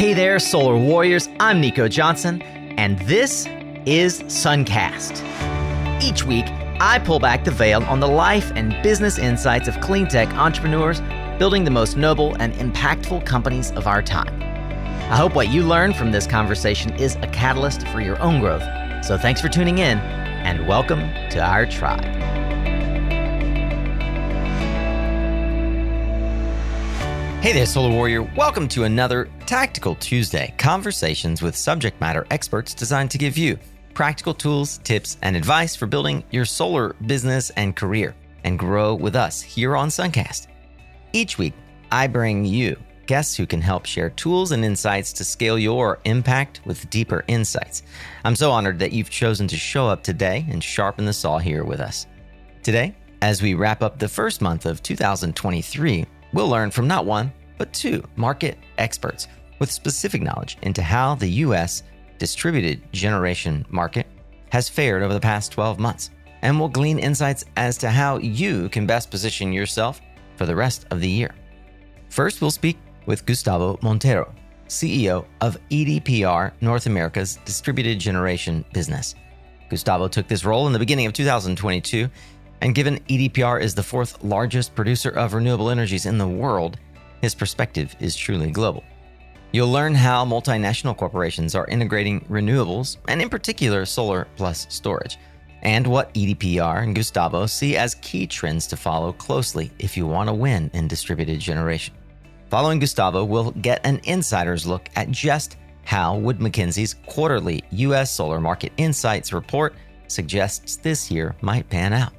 Hey there, Solar Warriors. I'm Nico Johnson, and this is Suncast. Each week, I pull back the veil on the life and business insights of clean tech entrepreneurs building the most noble and impactful companies of our time. I hope what you learn from this conversation is a catalyst for your own growth. So thanks for tuning in, and welcome to our tribe. Hey there, Solar Warrior. Welcome to another Tactical Tuesday conversations with subject matter experts designed to give you practical tools, tips, and advice for building your solar business and career and grow with us here on Suncast. Each week, I bring you guests who can help share tools and insights to scale your impact with deeper insights. I'm so honored that you've chosen to show up today and sharpen the saw here with us. Today, as we wrap up the first month of 2023, We'll learn from not one, but two market experts with specific knowledge into how the U.S. distributed generation market has fared over the past 12 months. And we'll glean insights as to how you can best position yourself for the rest of the year. First, we'll speak with Gustavo Montero, CEO of EDPR North America's distributed generation business. Gustavo took this role in the beginning of 2022 and given EDPR is the fourth largest producer of renewable energies in the world, his perspective is truly global. You'll learn how multinational corporations are integrating renewables, and in particular solar plus storage, and what EDPR and Gustavo see as key trends to follow closely if you want to win in distributed generation. Following Gustavo, we'll get an insider's look at just how Wood Mackenzie's quarterly U.S. Solar Market Insights report suggests this year might pan out.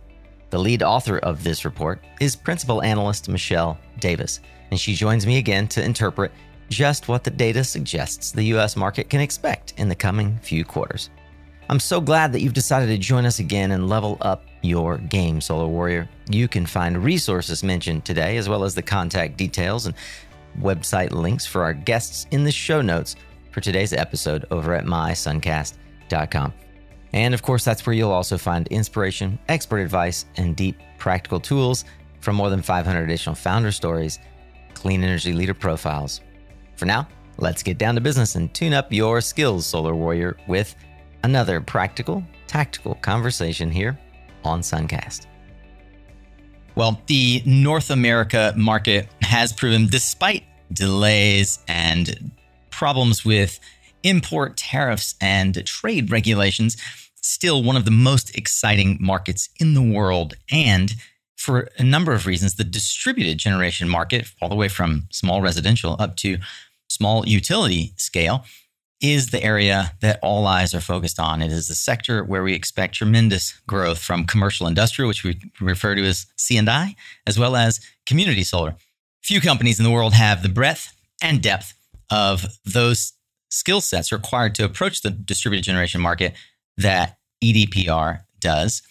The lead author of this report is principal analyst Michelle Davis, and she joins me again to interpret just what the data suggests the U.S. market can expect in the coming few quarters. I'm so glad that you've decided to join us again and level up your game, Solar Warrior. You can find resources mentioned today, as well as the contact details and website links for our guests in the show notes for today's episode over at mysuncast.com. And of course, that's where you'll also find inspiration, expert advice, and deep practical tools from more than 500 additional founder stories, clean energy leader profiles. For now, let's get down to business and tune up your skills, Solar Warrior, with another practical, tactical conversation here on Suncast. Well, the North America market has proven, despite delays and problems with import tariffs and trade regulations, still one of the most exciting markets in the world. And for a number of reasons, the distributed generation market, all the way from small residential up to small utility scale, is the area that all eyes are focused on. It is the sector where we expect tremendous growth from commercial industrial, which we refer to as C&I, as well as community solar. Few companies in the world have the breadth and depth of those skill sets required to approach the distributed generation market that EDPR does.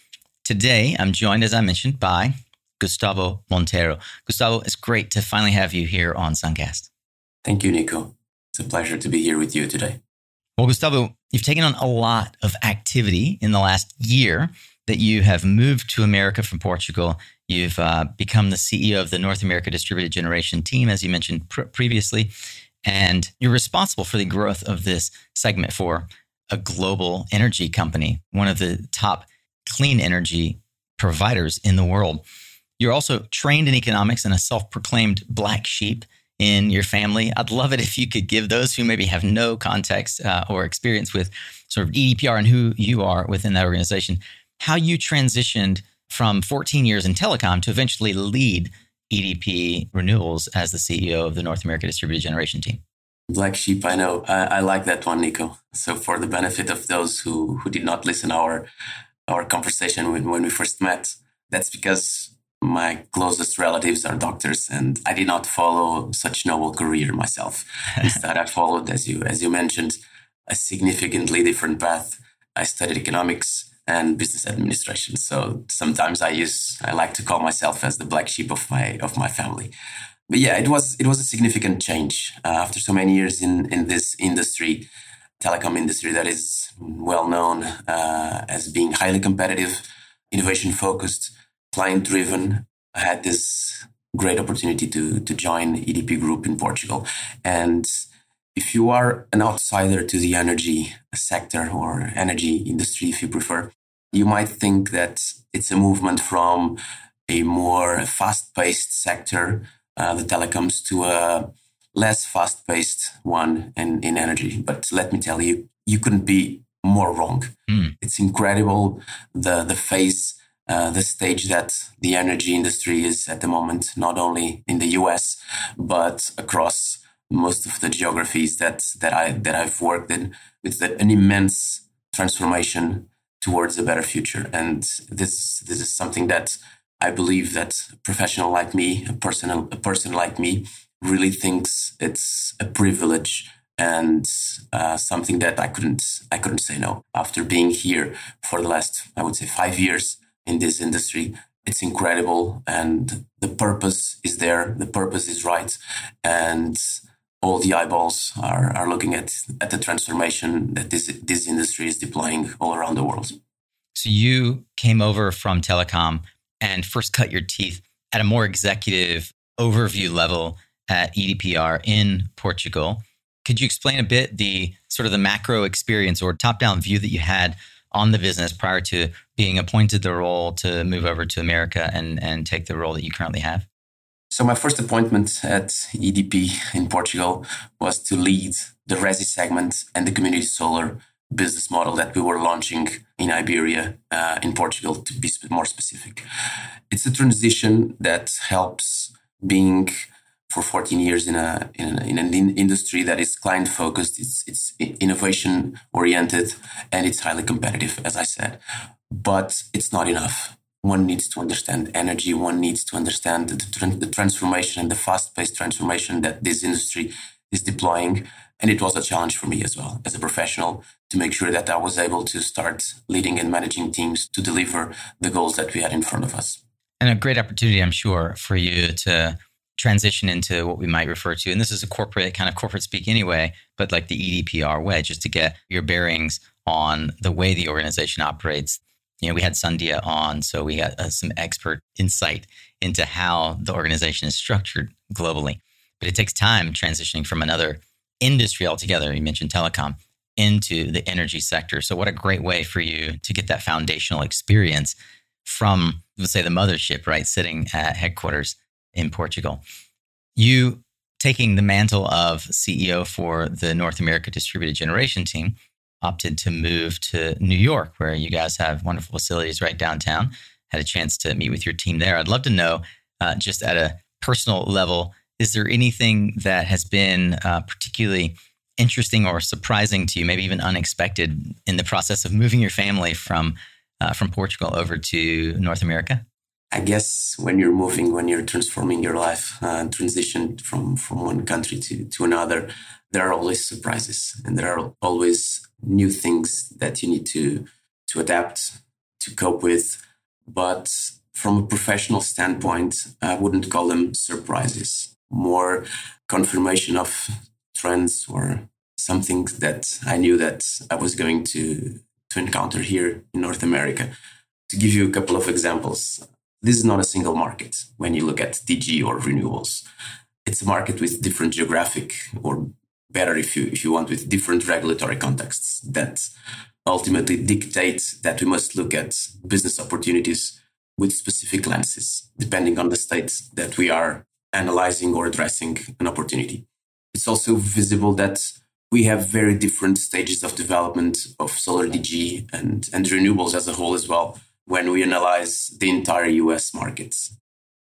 Today, I'm joined, as I mentioned, by Gustavo Montero. Gustavo, it's great to finally have you here on Suncast. Thank you, Nico. It's a pleasure to be here with you today. Well, Gustavo, you've taken on a lot of activity in the last year that you have moved to America from Portugal. You've uh, become the CEO of the North America Distributed Generation team, as you mentioned pr- previously, and you're responsible for the growth of this segment for a global energy company, one of the top clean energy providers in the world. You're also trained in economics and a self proclaimed black sheep in your family. I'd love it if you could give those who maybe have no context uh, or experience with sort of EDPR and who you are within that organization, how you transitioned from 14 years in telecom to eventually lead EDP Renewables as the CEO of the North America Distributed Generation team. Black sheep, I know. I, I, like that one, Nico. So for the benefit of those who, who did not listen our our conversation when, when we first met, that's because my closest relatives are doctors and I did not follow such noble career myself. Instead I followed, as you as you mentioned, a significantly different path. I studied economics and business administration. So sometimes I use I like to call myself as the black sheep of my of my family but yeah, it was it was a significant change uh, after so many years in in this industry, telecom industry that is well known uh, as being highly competitive, innovation focused, client driven. I had this great opportunity to to join EDP Group in Portugal, and if you are an outsider to the energy sector or energy industry, if you prefer, you might think that it's a movement from a more fast paced sector, uh, the telecoms, to a less fast paced one in, in energy. But let me tell you, you couldn't be more wrong. Mm. It's incredible the, the phase, uh, the stage that the energy industry is at the moment, not only in the US, but across most of the geographies that, that I that I've worked in with an immense transformation towards a better future. And this this is something that I believe that a professional like me, a person a person like me, really thinks it's a privilege and uh, something that I couldn't I couldn't say no. After being here for the last I would say five years in this industry, it's incredible, and the purpose is there. The purpose is right, and all the eyeballs are, are looking at at the transformation that this this industry is deploying all around the world. So you came over from telecom and first cut your teeth at a more executive overview level at EDPR in Portugal. Could you explain a bit the sort of the macro experience or top down view that you had on the business prior to being appointed the role to move over to America and, and take the role that you currently have? So my first appointment at EDP in Portugal was to lead the Resi segment and the community solar business model that we were launching in Iberia, uh, in Portugal, to be more specific. It's a transition that helps being for 14 years in a in, a, in an in industry that is client focused, it's it's innovation oriented, and it's highly competitive, as I said. But it's not enough. One needs to understand energy. One needs to understand the, the transformation and the fast paced transformation that this industry is deploying. And it was a challenge for me as well as a professional to make sure that I was able to start leading and managing teams to deliver the goals that we had in front of us. And a great opportunity, I'm sure, for you to transition into what we might refer to, and this is a corporate kind of corporate speak anyway, but like the EDPR way, just to get your bearings on the way the organization operates. You know, we had Sandhya on, so we got uh, some expert insight into how the organization is structured globally. But it takes time transitioning from another industry altogether. You mentioned telecom into the energy sector. So, what a great way for you to get that foundational experience from, let's say, the mothership, right, sitting at headquarters in Portugal. You taking the mantle of CEO for the North America Distributed Generation team opted to move to New York, where you guys have wonderful facilities right downtown. Had a chance to meet with your team there. I'd love to know, uh, just at a personal level, is there anything that has been uh, particularly interesting or surprising to you, maybe even unexpected, in the process of moving your family from uh, from Portugal over to North America? I guess when you're moving, when you're transforming your life, uh, transition from from one country to to another, there are always surprises, and there are always new things that you need to to adapt, to cope with. But from a professional standpoint, I wouldn't call them surprises. More confirmation of trends or something that I knew that I was going to to encounter here in North America. To give you a couple of examples, this is not a single market when you look at DG or renewables. It's a market with different geographic or better if you if you want with different regulatory contexts that ultimately dictate that we must look at business opportunities with specific lenses depending on the state that we are analyzing or addressing an opportunity. It's also visible that we have very different stages of development of solar DG and, and renewables as a whole as well when we analyze the entire US markets.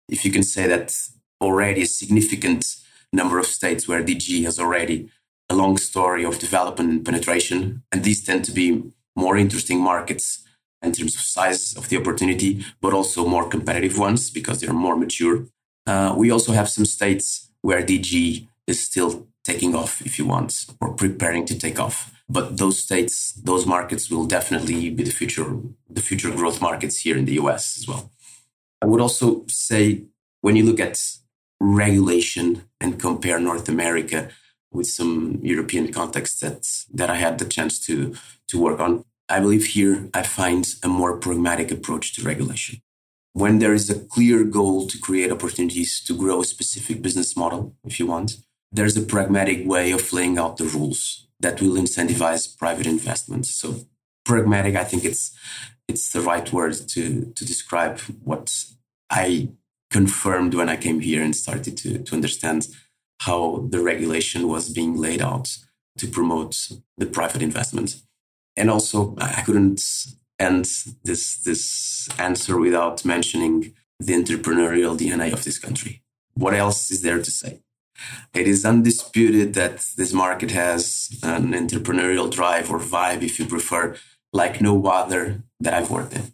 If you can say that already a significant number of states where DG has already a long story of development and penetration, and these tend to be more interesting markets in terms of size of the opportunity, but also more competitive ones because they're more mature. Uh, we also have some states where DG is still taking off, if you want, or preparing to take off. But those states, those markets will definitely be the future, the future growth markets here in the US as well. I would also say when you look at regulation and compare North America with some European contexts that, that I had the chance to, to work on, I believe here I find a more pragmatic approach to regulation. When there is a clear goal to create opportunities to grow a specific business model, if you want, there's a pragmatic way of laying out the rules that will incentivize private investments. So pragmatic, I think it's it's the right word to to describe what I confirmed when I came here and started to to understand how the regulation was being laid out to promote the private investment. And also, I couldn't end this this answer without mentioning the entrepreneurial DNA of this country. What else is there to say? It is undisputed that this market has an entrepreneurial drive or vibe, if you prefer, like no other that I've worked in.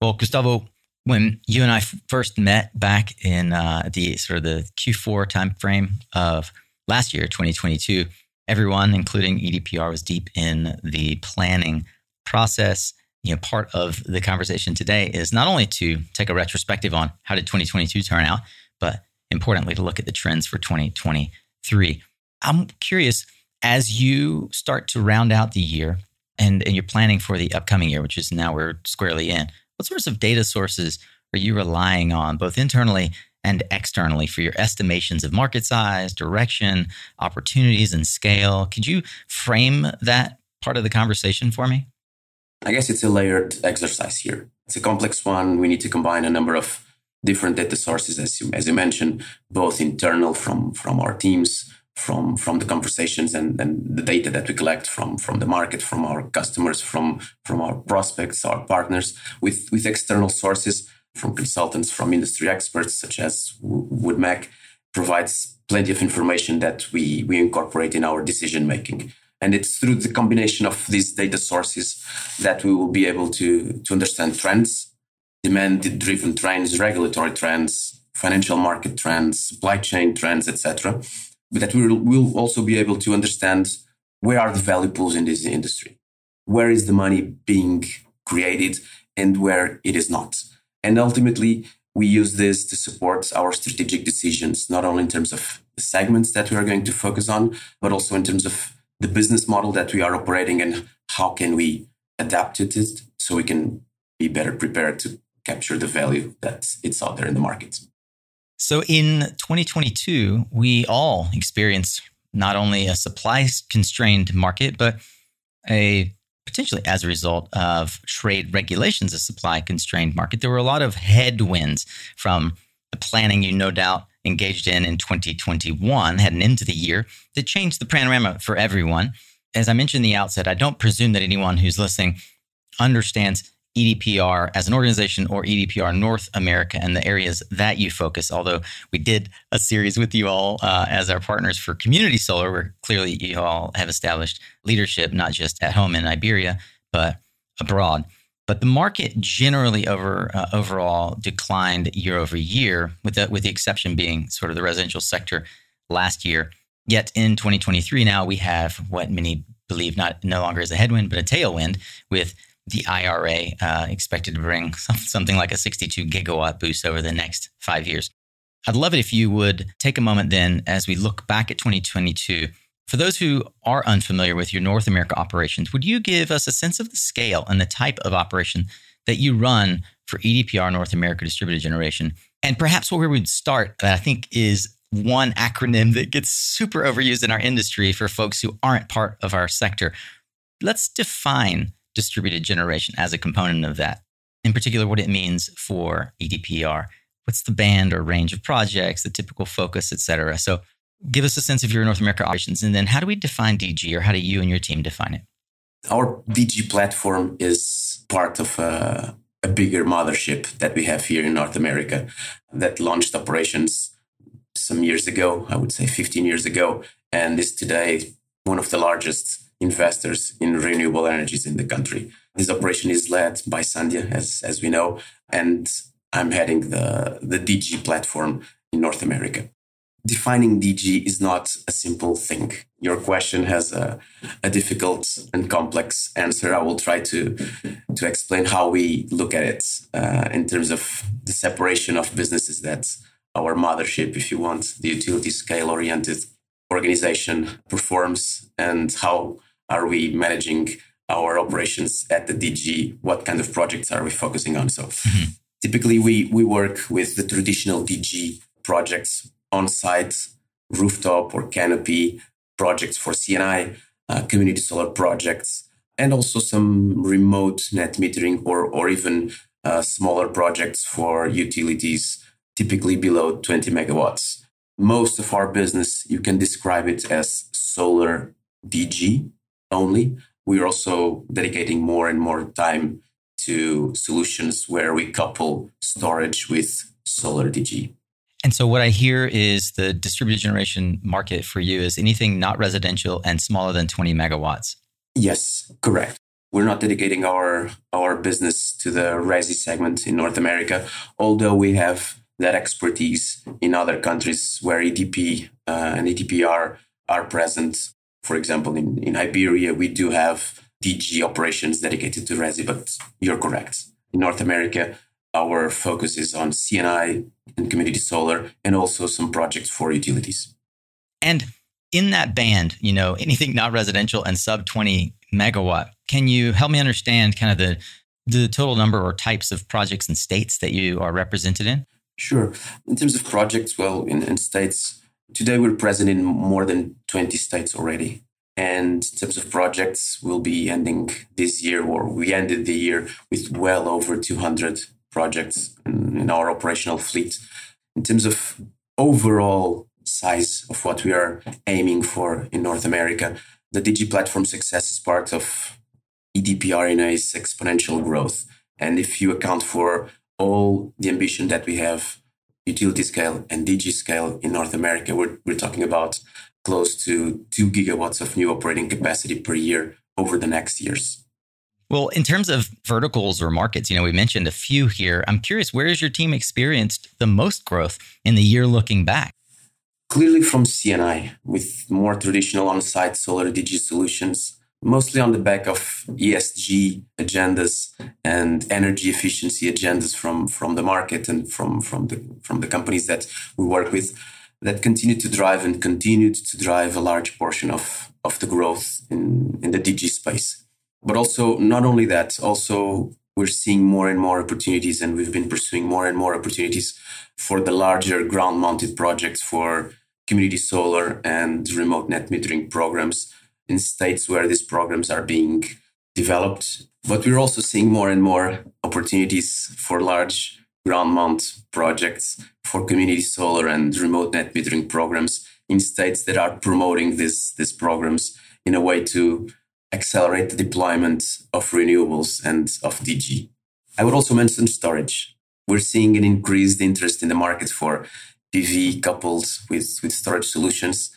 Well, Gustavo, when you and I first met back in uh, the sort of the Q4 timeframe of last year, 2022, everyone, including EDPR, was deep in the planning process. You know, part of the conversation today is not only to take a retrospective on how did 2022 turn out, but importantly, to look at the trends for 2023. I'm curious, as you start to round out the year and, and you're planning for the upcoming year, which is now we're squarely in, what sorts of data sources are you relying on, both internally and externally, for your estimations of market size, direction, opportunities, and scale? Could you frame that part of the conversation for me? I guess it's a layered exercise here. It's a complex one. We need to combine a number of different data sources, as you, as you mentioned, both internal from, from our teams, from, from the conversations and, and the data that we collect from, from the market, from our customers, from, from our prospects, our partners, with, with external sources from consultants, from industry experts such as WoodMac, provides plenty of information that we, we incorporate in our decision making. And it's through the combination of these data sources that we will be able to, to understand trends demand driven trends, regulatory trends, financial market trends, supply chain trends, etc. But that we will also be able to understand where are the value pools in this industry, where is the money being created, and where it is not. And ultimately, we use this to support our strategic decisions, not only in terms of the segments that we are going to focus on, but also in terms of the business model that we are operating and how can we adapt to it so we can be better prepared to capture the value that it's out there in the market. So in 2022, we all experienced not only a supply constrained market, but a potentially as a result of trade regulations, a supply constrained market. There were a lot of headwinds from the planning you no doubt engaged in in 2021, heading into the year, that changed the panorama for everyone. As I mentioned the outset, I don't presume that anyone who's listening understands EDPR as an organization or EDPR North America and the areas that you focus. Although we did a series with you all uh, as our partners for Community Solar, where clearly you all have established leadership, not just at home in Iberia, but abroad. But the market generally over uh, overall declined year over year, with the, with the exception being sort of the residential sector last year. Yet in 2023, now we have what many believe not no longer is a headwind, but a tailwind with the IRA uh, expected to bring something like a 62 gigawatt boost over the next five years. I'd love it if you would take a moment then as we look back at 2022. For those who are unfamiliar with your North America operations, would you give us a sense of the scale and the type of operation that you run for EDPR North America Distributed Generation? And perhaps where we would start, that I think is one acronym that gets super overused in our industry for folks who aren't part of our sector. Let's define distributed generation as a component of that. In particular, what it means for EDPR. What's the band or range of projects, the typical focus, et cetera. So give us a sense of your North America operations. And then how do we define DG or how do you and your team define it? Our DG platform is part of a, a bigger mothership that we have here in North America that launched operations some years ago, I would say 15 years ago, and is today one of the largest investors in renewable energies in the country. This operation is led by Sandhya, as, as we know, and I'm heading the, the DG platform in North America. Defining DG is not a simple thing. Your question has a, a difficult and complex answer. I will try to, to explain how we look at it uh, in terms of the separation of businesses that our mothership, if you want, the utility scale oriented organization performs and how are we managing our operations at the DG? What kind of projects are we focusing on? So mm-hmm. typically we, we work with the traditional DG projects on site rooftop or canopy projects for C&I, uh, community solar projects, and also some remote net metering or, or even uh, smaller projects for utilities, typically below 20 megawatts. Most of our business, you can describe it as solar DG only. We're also dedicating more and more time to solutions where we couple storage with solar DG. And so, what I hear is the distributed generation market for you is anything not residential and smaller than 20 megawatts. Yes, correct. We're not dedicating our our business to the resi segment in North America, although we have that expertise in other countries where EDP uh, and EDPR are present. For example, in, in Iberia, we do have DG operations dedicated to resi, but you're correct. In North America, our focus is on C&I and community solar and also some projects for utilities. And in that band, you know, anything not residential and sub 20 megawatt, can you help me understand kind of the the total number or types of projects and states that you are represented in? Sure. In terms of projects, well, in, in states, today we're present in more than 20 states already. And in terms of projects, we'll be ending this year, or we ended the year with well over 200 projects in, our operational fleet. In terms of overall size of what we are aiming for in North America, the DG platform success is part of EDPRNA's exponential growth. And if you account for all the ambition that we have, utility scale and DG scale in North America, we're, we're talking about close to two gigawatts of new operating capacity per year over the next years. Well, in terms of verticals or markets, you know, we mentioned a few here. I'm curious, where has your team experienced the most growth in the year looking back? Clearly from C&I, with more traditional on site solar DG solutions, mostly on the back of ESG agendas and energy efficiency agendas from, from the market and from, from, the, from the companies that we work with that continue to drive and continued to drive a large portion of, of the growth in, in the DG space. But also, not only that, also we're seeing more and more opportunities, and we've been pursuing more and more opportunities for the larger ground mounted projects for community solar and remote net metering programs in states where these programs are being developed. But we're also seeing more and more opportunities for large ground mount projects for community solar and remote net metering programs in states that are promoting this, these programs in a way to accelerate the deployment of renewables and of DG. I would also mention storage. We're seeing an increased interest in the market for PV coupled with, with storage solutions.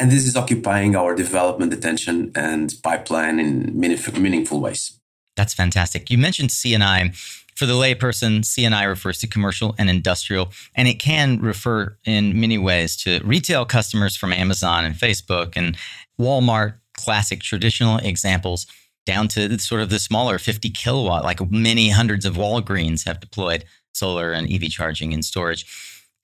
And this is occupying our development attention and pipeline in meaningful, ways. That's fantastic. You mentioned C&I. For the layperson, C&I refers to commercial and industrial, and it can refer in many ways to retail customers from Amazon and Facebook and Walmart classic traditional examples down to sort of the smaller 50 kilowatt, like many hundreds of Walgreens have deployed solar and EV charging and storage.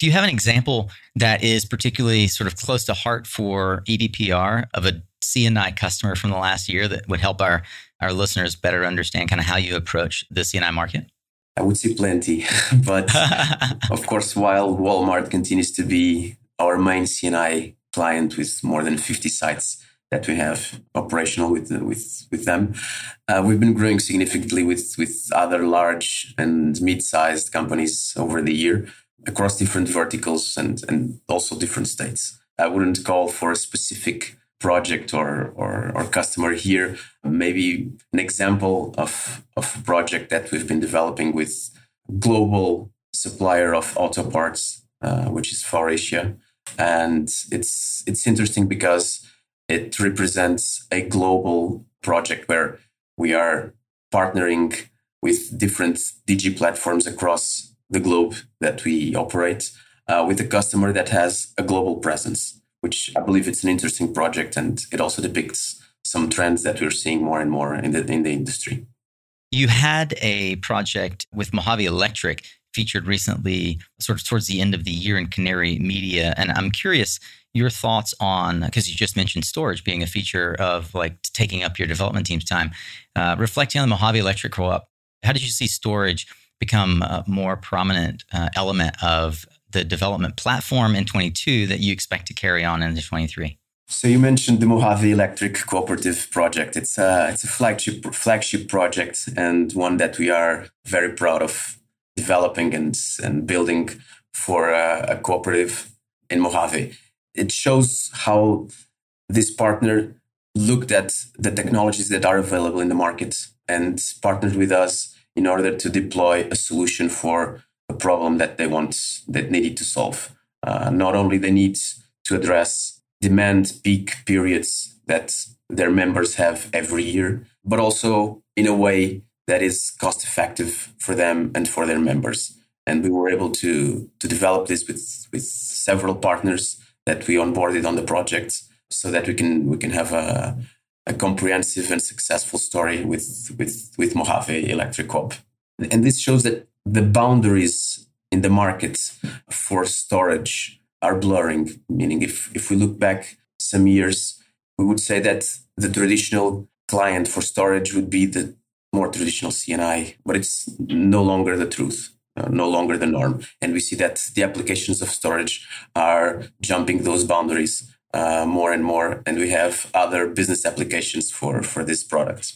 Do you have an example that is particularly sort of close to heart for EDPR of a C&I customer from the last year that would help our, our listeners better understand kind of how you approach the C&I market? I would say plenty. but of course, while Walmart continues to be our main C&I client with more than 50 sites, that we have operational with with with them. Uh, we've been growing significantly with with other large and mid-sized companies over the year across different verticals and and also different states. I wouldn't call for a specific project or or, or customer here. Maybe an example of of a project that we've been developing with global supplier of auto parts, uh, which is Faurecia, and it's it's interesting because it represents a global project where we are partnering with different DG platforms across the globe that we operate uh, with a customer that has a global presence, which I believe it's an interesting project and it also depicts some trends that we're seeing more and more in the in the industry. You had a project with Mohave Electric featured recently, sort of towards the end of the year in Canary Media, and I'm curious your thoughts on because you just mentioned storage being a feature of like taking up your development team's time. Uh, reflecting on the Mohave Electric co-op, how did you see storage become a more prominent uh, element of the development platform in 22 that you expect to carry on into 23? So you mentioned the Mohave Electric Cooperative Project. It's a it's a flagship flagship project and one that we are very proud of developing and and building for a, a cooperative in Mohave. It shows how this partner looked at the technologies that are available in the market and partnered with us in order to deploy a solution for a problem that they want that needed to solve. Uh, not only the needs to address demand peak periods that their members have every year, but also in a way that is cost effective for them and for their members. And we were able to to develop this with with several partners that we onboarded on the project so that we can we can have a, a comprehensive and successful story with with with Mohave Electric Co-op. And this shows that the boundaries in the market for storage are blurring. Meaning, if if we look back some years, we would say that the traditional client for storage would be the more traditional C&I, but it's no longer the truth. Uh, no longer the norm. And we see that the applications of storage are jumping those boundaries uh, more and more, and we have other business applications for for this product.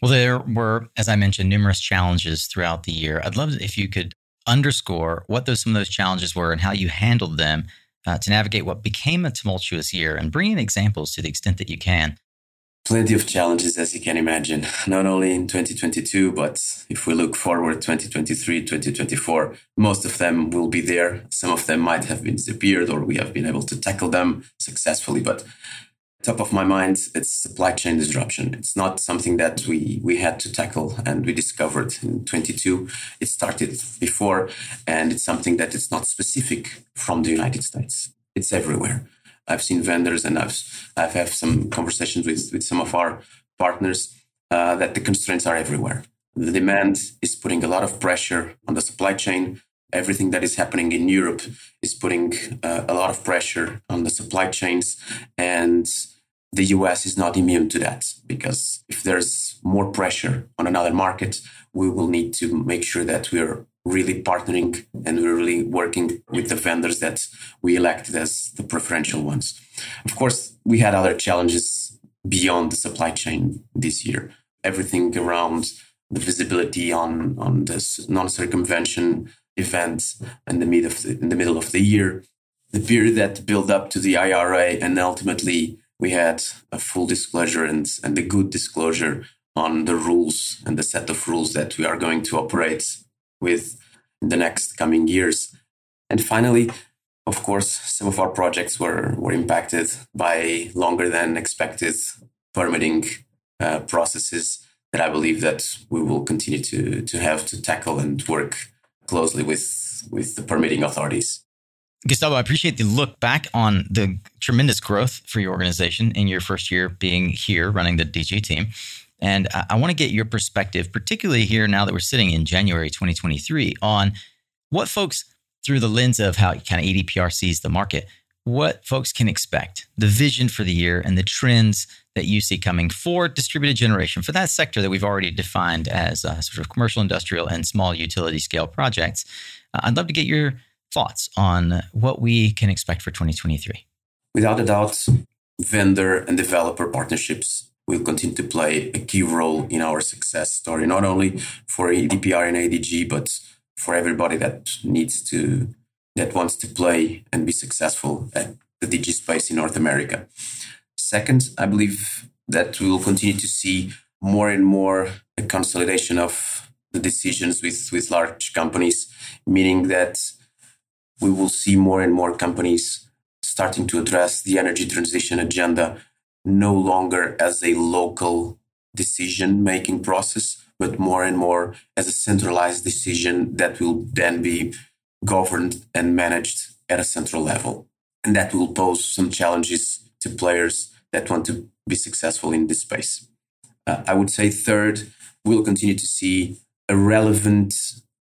Well, there were, as I mentioned, numerous challenges throughout the year. I'd love if you could underscore what those some of those challenges were and how you handled them uh, to navigate what became a tumultuous year, and bring in examples to the extent that you can plenty of challenges as you can imagine not only in 2022 but if we look forward 2023 2024 most of them will be there. Some of them might have been disappeared or we have been able to tackle them successfully but top of my mind it's supply chain disruption. It's not something that we we had to tackle and we discovered in 22 it started before and it's something that is not specific from the united states. It's everywhere I've seen vendors and I've I've had some conversations with with some of our partners uh, that the constraints are everywhere. The demand is putting a lot of pressure on the supply chain. Everything that is happening in Europe is putting uh, a lot of pressure on the supply chains, and the US is not immune to that because if there's more pressure on another market, we will need to make sure that we're really partnering and we're really working with the vendors that we elected as the preferential ones. Of course, we had other challenges beyond the supply chain this year. Everything around the visibility on on this non-circumvention events in the mid of the, in the middle of the year, the period that built up to the IRA, and ultimately we had a full disclosure and and the good disclosure on the rules and the set of rules that we are going to operate with in the next coming years. And finally, of course, some of our projects were, were impacted by longer than expected permitting uh, processes that I believe that we will continue to, to have to tackle and work closely with, with the permitting authorities. Gustavo, I appreciate the look back on the tremendous growth for your organization in your first year being here running the DG team. And I, I want to get your perspective, particularly here now that we're sitting in January 2023, on what folks, through the lens of how kind of EDPR sees the market, what folks can expect, the vision for the year, and the trends that you see coming for distributed generation for that sector that we've already defined as uh, sort of commercial, industrial, and small utility scale projects. Uh, I'd love to get your thoughts on what we can expect for 2023. Without a doubt, vendor and developer partnerships will continue to play a key role in our success story, not only for EDPR and ADG, but for everybody that needs to, that wants to play and be successful at the DG space in North America. Second, I believe that we will continue to see more and more a consolidation of the decisions with, with large companies, meaning that we will see more and more companies starting to address the energy transition agenda no longer as a local decision making process, but more and more as a centralized decision that will then be governed and managed at a central level. And that will pose some challenges to players that want to be successful in this space. Uh, I would say, third, we'll continue to see a relevant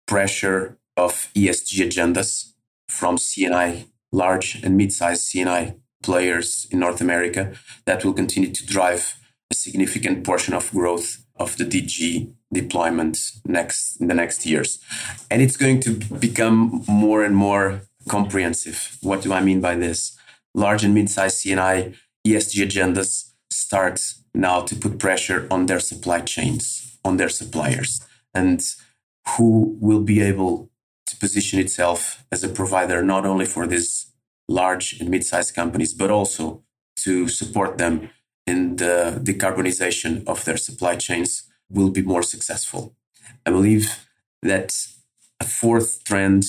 pressure of ESG agendas from C&I, large and mid sized C&I players in North America that will continue to drive a significant portion of growth of the DG deployment next in the next years, and it's going to become more and more comprehensive. What do I mean by this? Large and mid-sized C&I ESG agendas start now to put pressure on their supply chains, on their suppliers, and who will be able to position itself as a provider not only for these large and mid-sized companies, but also to support them in the decarbonization of their supply chains will be more successful. I believe that a fourth trend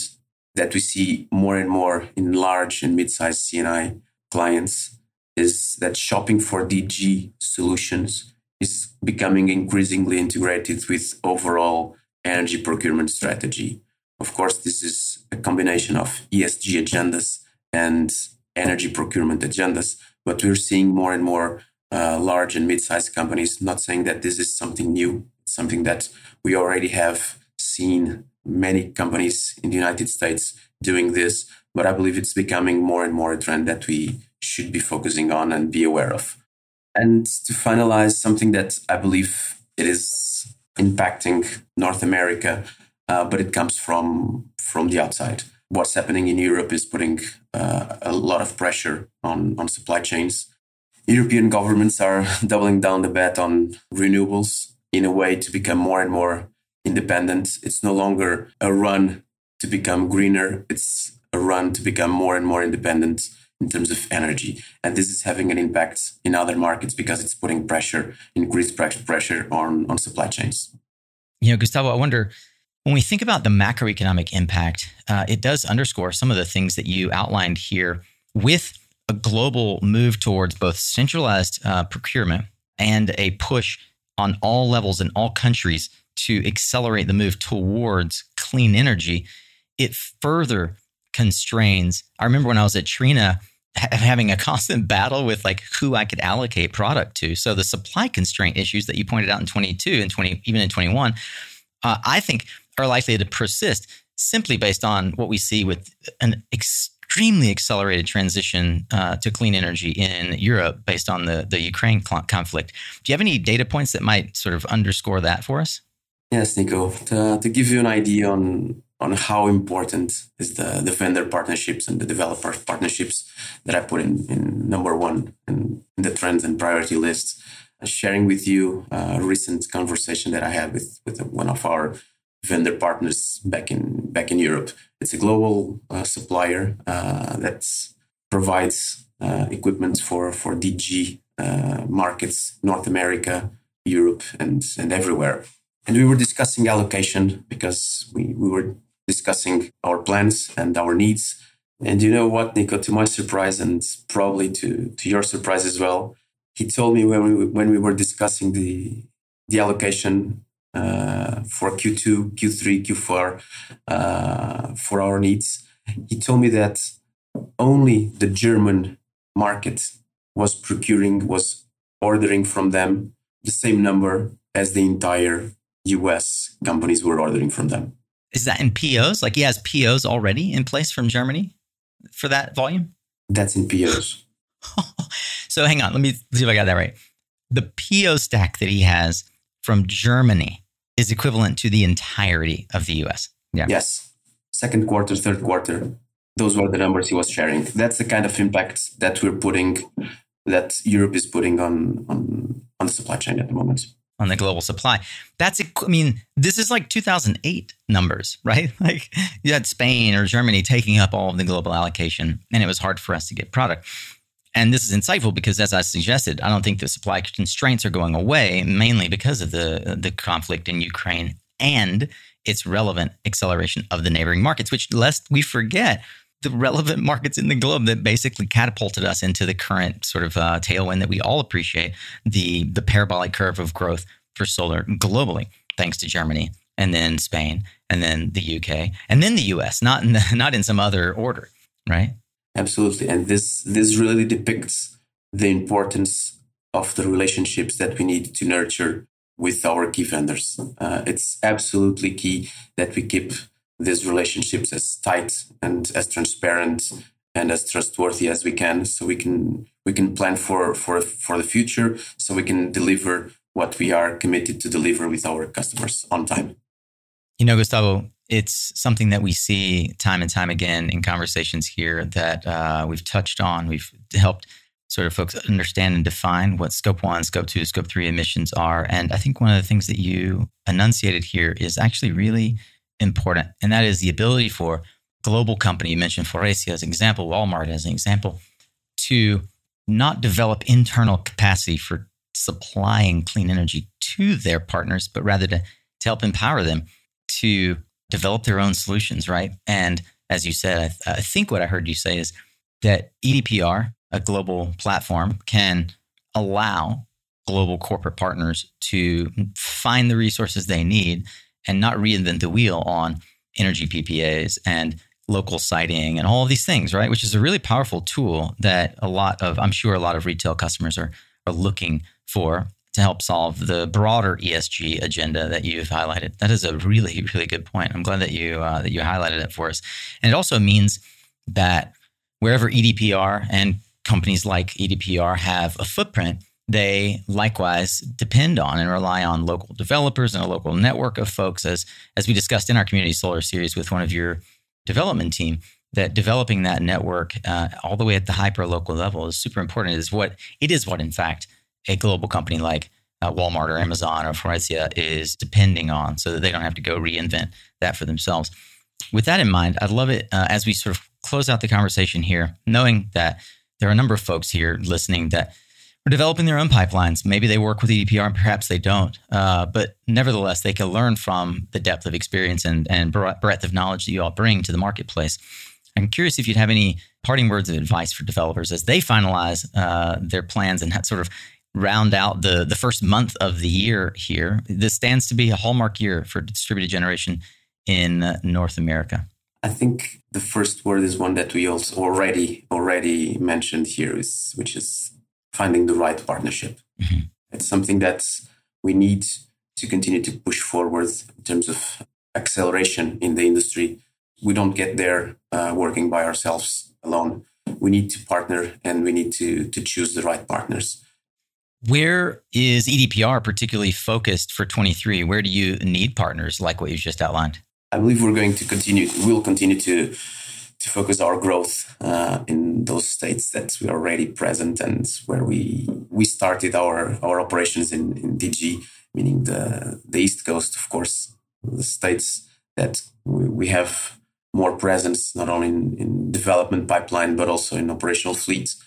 that we see more and more in large and mid-sized C&I clients is that shopping for DG solutions is becoming increasingly integrated with overall energy procurement strategy. Of course, this is a combination of ESG agendas and energy procurement agendas, but we're seeing more and more uh, large and mid-sized companies. Not saying that this is something new, something that we already have seen many companies in the United States doing this, but I believe it's becoming more and more a trend that we should be focusing on and be aware of. And to finalize, something that I believe it is impacting North America, uh, but it comes from from the outside. What's happening in Europe is putting uh, a lot of pressure on on supply chains. European governments are doubling down the bet on renewables in a way to become more and more independent. It's no longer a run to become greener. It's a run to become more and more independent in terms of energy. And this is having an impact in other markets because it's putting pressure, increased pressure on, on supply chains. You know, Gustavo, I wonder when we think about the macroeconomic impact, uh, it does underscore some of the things that you outlined here with a global move towards both centralized uh, procurement and a push on all levels in all countries to accelerate the move towards clean energy. It further constrains. I remember when I was at Trina, having a constant battle with like who I could allocate product to. So the supply constraint issues that you pointed out in 22 and 20, even in 21, uh, I think are likely to persist simply based on what we see with an extremely accelerated transition uh, to clean energy in Europe based on the, the Ukraine conflict. Do you have any data points that might sort of underscore that for us? Yes, Nico. To, to give you an idea on on how important is the, the vendor partnerships and the developer partnerships that I put in, in number one in, in the trends and priority lists. Sharing with you a recent conversation that I had with, with one of our vendor partners back in back in Europe. It's a global uh, supplier uh, that provides uh, equipment for for DG uh, markets, North America, Europe, and and everywhere. And we were discussing allocation because we, we were discussing our plans and our needs. And you know what, Nico, to my surprise and probably to, to your surprise as well, he told me when we, when we were discussing the, the allocation for Q2, Q3, Q4 uh, for our needs, he told me that only the German market was procuring, was ordering from them the same number as the entire US companies were ordering from them. Is that in POs? Like he has POs already in place from Germany for that volume? That's in POs. so hang on, let me see if I got that right. The PO stack that he has from Germany is equivalent to the entirety of the US. Yeah. Yes. Second quarter, third quarter. Those were the numbers he was sharing. That's the kind of impact that we're putting, that Europe is putting on, on, on the supply chain at the moment on the global supply. That's, I mean, this is like 2008 numbers, right? Like you had Spain or Germany taking up all of the global allocation, and it was hard for us to get product. And this is insightful because, as I suggested, I don't think the supply constraints are going away, mainly because of the the conflict in Ukraine and its relevant acceleration of the neighboring markets. Which, lest we forget, the relevant markets in the globe that basically catapulted us into the current sort of uh, tailwind that we all appreciate the the parabolic curve of growth for solar globally, thanks to Germany and then Spain and then the UK and then the US, not in the, not in some other order, right? Absolutely, and this this really depicts the importance of the relationships that we need to nurture with our key vendors. Uh, it's absolutely key that we keep these relationships as tight and as transparent and as trustworthy as we can so we can we can plan for for for the future so we can deliver what we are committed to deliver with our customers on time. You know, Gustavo, it's something that we see time and time again in conversations here that uh, we've touched on. We've helped sort of folks understand and define what scope one, scope two, scope three emissions are. And I think one of the things that you enunciated here is actually really important. And that is the ability for global company, you mentioned Faurecia as an example, Walmart as an example, to not develop internal capacity for supplying clean energy to their partners, but rather to, to help empower them to develop their own solutions, right? And as you said, I, th- I think what I heard you say is that EDPR, a global platform, can allow global corporate partners to find the resources they need and not reinvent the wheel on energy PPAs and local siting and all these things, right? Which is a really powerful tool that a lot of, I'm sure a lot of retail customers are, are looking for to help solve the broader ESG agenda that you've highlighted. That is a really, really good point. I'm glad that you uh, that you highlighted it for us. And it also means that wherever EDPR and companies like EDPR have a footprint, they likewise depend on and rely on local developers and a local network of folks, as as we discussed in our community solar series with one of your development team. That developing that network uh, all the way at the hyper local level is super important. It is what it is what in fact a global company like uh, Walmart or Amazon or Faurecia is depending on, so that they don't have to go reinvent that for themselves. With that in mind, I'd love it uh, as we sort of close out the conversation here, knowing that there are a number of folks here listening that are developing their own pipelines. Maybe they work with EDPR, and perhaps they don't. Uh, but nevertheless, they can learn from the depth of experience and, and breadth of knowledge that you all bring to the marketplace. I'm curious if you'd have any parting words of advice for developers as they finalize uh, their plans and sort of round out the the first month of the year here. This stands to be a hallmark year for distributed generation in uh, North America. I think the first word is one that we also already already mentioned here is which is finding the right partnership. Mm-hmm. It's something that we need to continue to push forward in terms of acceleration in the industry. We don't get there uh, working by ourselves alone. We need to partner and we need to to choose the right partners. Where is EDPR particularly focused for 23? Where do you need partners like what you just outlined? I believe we're going to continue, we'll continue to, to focus our growth uh, in those states that we are already present and where we, we started our, our operations in, in DG, meaning the, the East Coast, of course, the states that we, we have more presence, not only in, in development pipeline, but also in operational fleets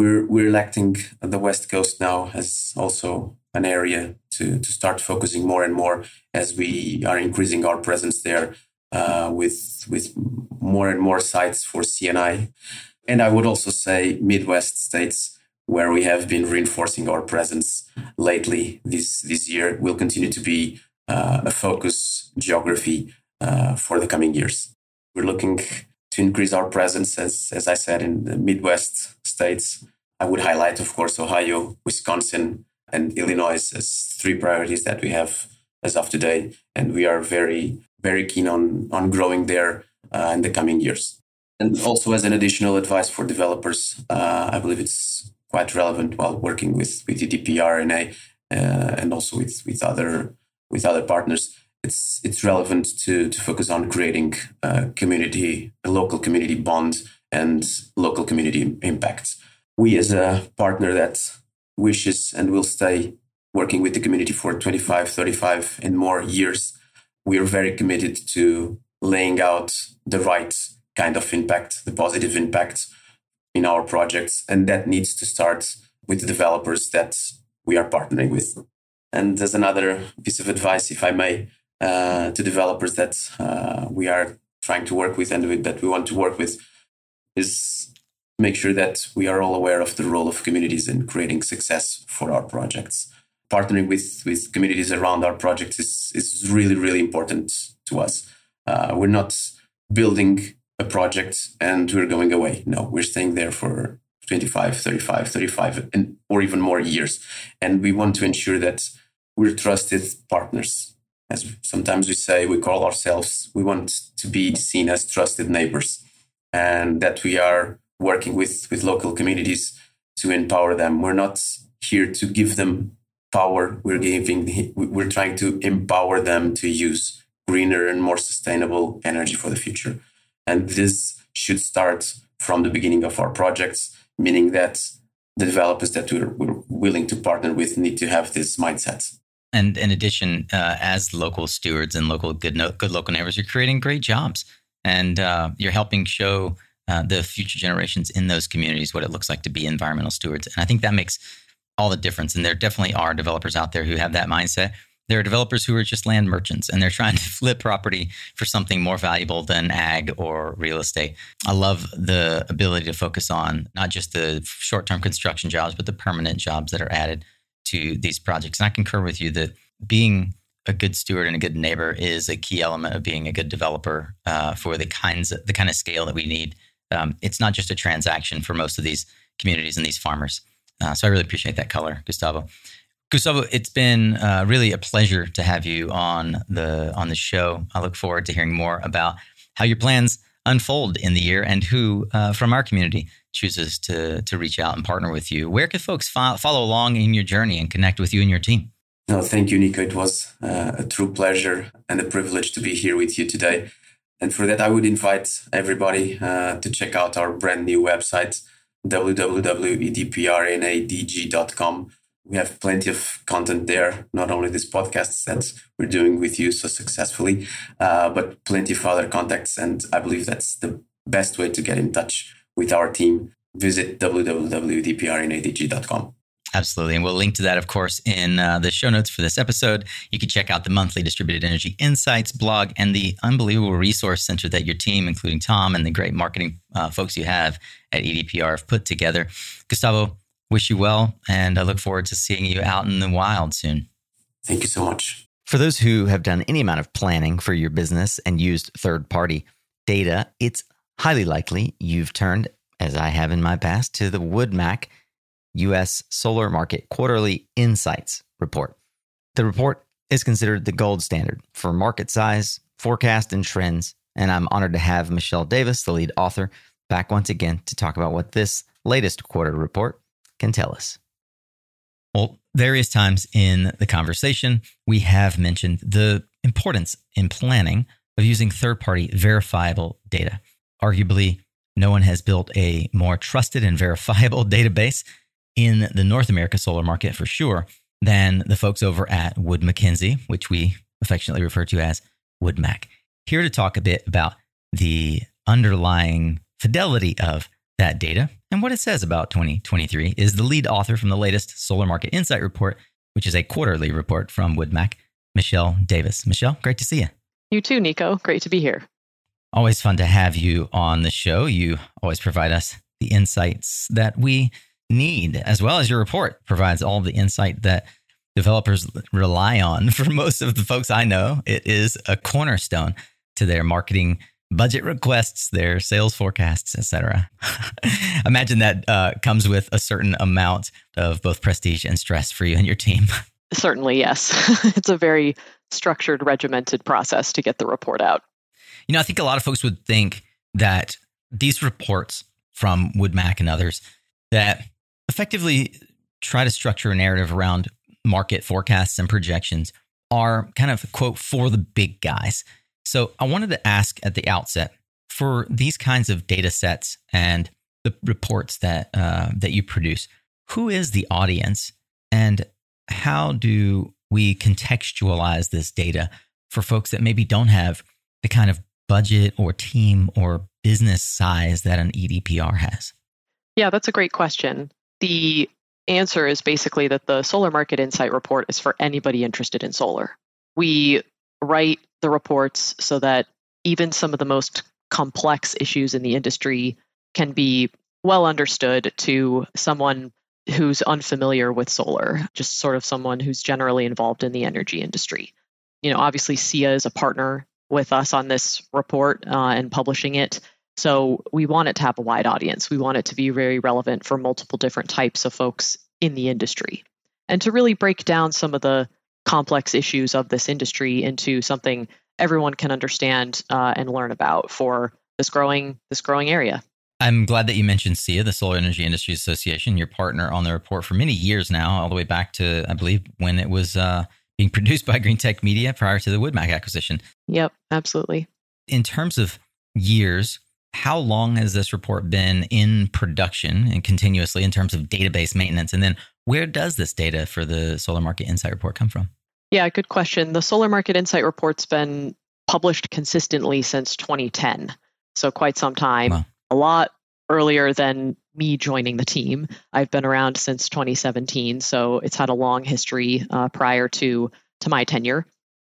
we're we're electing the West Coast now as also an area to to start focusing more and more as we are increasing our presence there uh, with with more and more sites for C&I, and I would also say Midwest states where we have been reinforcing our presence lately this this year will continue to be uh, a focus geography uh, for the coming years. We're looking to increase our presence, as, as I said, in the Midwest states. I would highlight, of course, Ohio, Wisconsin, and Illinois as three priorities that we have as of today. And we are very, very keen on, on growing there uh, in the coming years. And also, as an additional advice for developers, uh, I believe it's quite relevant while working with, with EDPR uh, and also with, with, other, with other partners it's it's relevant to to focus on creating a community, a local community bond and local community impact. We as a partner that wishes and will stay working with the community for 25, 35 and more years, we are very committed to laying out the right kind of impact, the positive impact in our projects. And that needs to start with the developers that we are partnering with. And there's another piece of advice, if I may, uh, to developers that uh, we are trying to work with and that we want to work with is make sure that we are all aware of the role of communities in creating success for our projects. Partnering with, with communities around our projects is, is really, really important to us. Uh, we're not building a project and we're going away. No, we're staying there for 25, 35, 35, and, or even more years. And we want to ensure that we're trusted partners as sometimes we say, we call ourselves, we want to be seen as trusted neighbors and that we are working with, with local communities to empower them. We're not here to give them power. We're giving, we're trying to empower them to use greener and more sustainable energy for the future. And this should start from the beginning of our projects, meaning that the developers that we're, we're willing to partner with need to have this mindset. And in addition, uh, as local stewards and local good no, good local neighbors, you're creating great jobs, and uh, you're helping show uh, the future generations in those communities what it looks like to be environmental stewards. And I think that makes all the difference. And there definitely are developers out there who have that mindset. There are developers who are just land merchants and they're trying to flip property for something more valuable than ag or real estate. I love the ability to focus on not just the short term construction jobs, but the permanent jobs that are added to these projects. And I concur with you that being a good steward and a good neighbor is a key element of being a good developer uh, for the kinds of, the kind of scale that we need. Um, it's not just a transaction for most of these communities and these farmers. Uh, so I really appreciate that color, Gustavo. Gustavo, it's been uh, really a pleasure to have you on the on the show. I look forward to hearing more about how your plans unfold in the year and who uh, from our community chooses to to reach out and partner with you. Where can folks fo- follow along in your journey and connect with you and your team? No, thank you, Nico. It was uh, a true pleasure and a privilege to be here with you today. And for that, I would invite everybody uh, to check out our brand new website, www.edprnadg.com. We have plenty of content there, not only this podcast that we're doing with you so successfully, uh, but plenty of other contacts. And I believe that's the best way to get in touch with our team. Visit www.edprnadg.com. Absolutely. And we'll link to that, of course, in uh, the show notes for this episode. You can check out the monthly Distributed Energy Insights blog and the unbelievable resource center that your team, including Tom and the great marketing uh, folks you have at EDPR, have put together. Gustavo, wish you well, and I look forward to seeing you out in the wild soon. Thank you so much. For those who have done any amount of planning for your business and used third party data, it's highly likely you've turned, as I have in my past, to the WoodMac U.S. Solar Market Quarterly Insights Report. The report is considered the gold standard for market size, forecast, and trends. And I'm honored to have Michelle Davis, the lead author, back once again to talk about what this latest quarter report can tell us. Well, various times in the conversation, we have mentioned the importance in planning of using third party verifiable data. Arguably, no one has built a more trusted and verifiable database in the North America solar market for sure than the folks over at Wood Mackenzie, which we affectionately refer to as WoodMac. Here to talk a bit about the underlying fidelity of that data and what it says about 2023 is the lead author from the latest Solar Market Insight Report, which is a quarterly report from WoodMac, Michelle Davis. Michelle, great to see you. You too, Nico. Great to be here. Always fun to have you on the show. You always provide us the insights that we need, as well as your report provides all the insight that developers rely on. For most of the folks I know, it is a cornerstone to their marketing budget requests, their sales forecasts, etc. Imagine that uh, comes with a certain amount of both prestige and stress for you and your team. Certainly, yes. it's a very structured, regimented process to get the report out. You know, I think a lot of folks would think that these reports from WoodMac and others that effectively try to structure a narrative around market forecasts and projections are kind of quote for the big guys. So I wanted to ask at the outset for these kinds of data sets and the reports that uh, that you produce, who is the audience and how do we contextualize this data for folks that maybe don't have the kind of budget or team or business size that an EDPR has? Yeah, that's a great question the answer is basically that the Solar Market Insight Report is for anybody interested in solar. We write the reports so that even some of the most complex issues in the industry can be well understood to someone who's unfamiliar with solar, just sort of someone who's generally involved in the energy industry. You know, obviously, SEIA is a partner with us on this report uh, and publishing it. So we want it to have a wide audience. We want it to be very relevant for multiple different types of folks in the industry. And to really break down some of the complex issues of this industry into something everyone can understand uh, and learn about for this growing this growing area. I'm glad that you mentioned SEIA, the Solar Energy Industry Association, your partner on the report for many years now, all the way back to, I believe, when it was uh, being produced by Greentech Media prior to the WoodMac acquisition. Yep, absolutely. In terms of years, how long has this report been in production and continuously in terms of database maintenance? And then where does this data for the Solar Market Insight Report come from? Yeah, good question. The Solar Market Insight Report's been published consistently since 2010, so quite some time. Wow. A lot earlier than me joining the team. I've been around since 2017, so it's had a long history uh, prior to to my tenure.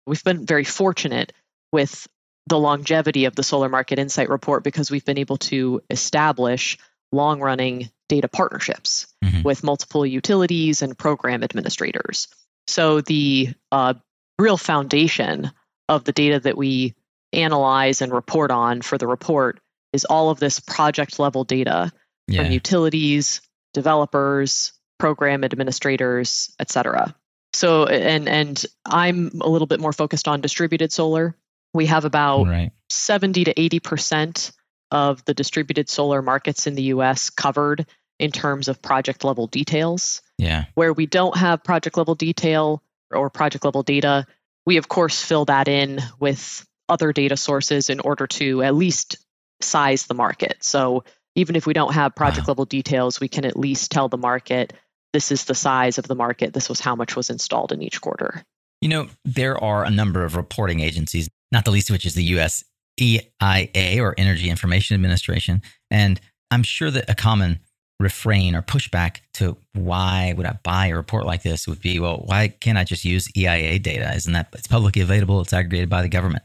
We've been very fortunate with the longevity of the Solar Market Insight Report because we've been able to establish long running data partnerships mm-hmm. with multiple utilities and program administrators. So the uh, real foundation of the data that we analyze and report on for the report is all of this project level data yeah. from utilities, developers, program administrators, et cetera. So and and I'm a little bit more focused on distributed solar. We have about right. 70 to 80 percent of the distributed solar markets in the US covered in terms of project level details. Yeah. Where we don't have project level detail or project level data, we of course fill that in with other data sources in order to at least size the market. So even if we don't have project wow. level details, we can at least tell the market this is the size of the market, this was how much was installed in each quarter. You know, there are a number of reporting agencies, not the least of which is the US EIA or Energy Information Administration. And I'm sure that a common refrain or pushback to why would I buy a report like this would be, well, why can't I just use EIA data? Isn't that it's publicly available? It's aggregated by the government.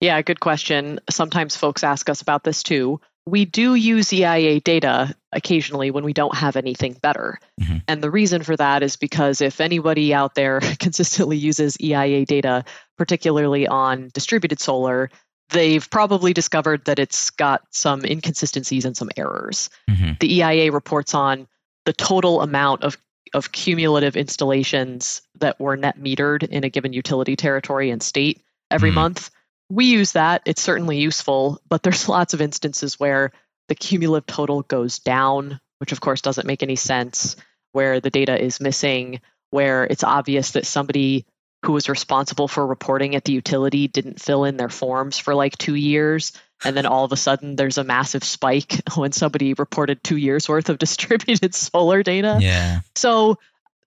Yeah, good question. Sometimes folks ask us about this too. We do use EIA data occasionally when we don't have anything better. Mm-hmm. And the reason for that is because if anybody out there consistently uses EIA data, particularly on distributed solar, they've probably discovered that it's got some inconsistencies and some errors. Mm-hmm. The EIA reports on the total amount of, of cumulative installations that were net metered in a given utility territory and state every mm-hmm. month. We use that. It's certainly useful, but there's lots of instances where the cumulative total goes down, which of course doesn't make any sense, where the data is missing, where it's obvious that somebody who was responsible for reporting at the utility didn't fill in their forms for like two years. And then all of a sudden there's a massive spike when somebody reported two years worth of distributed solar data. Yeah. So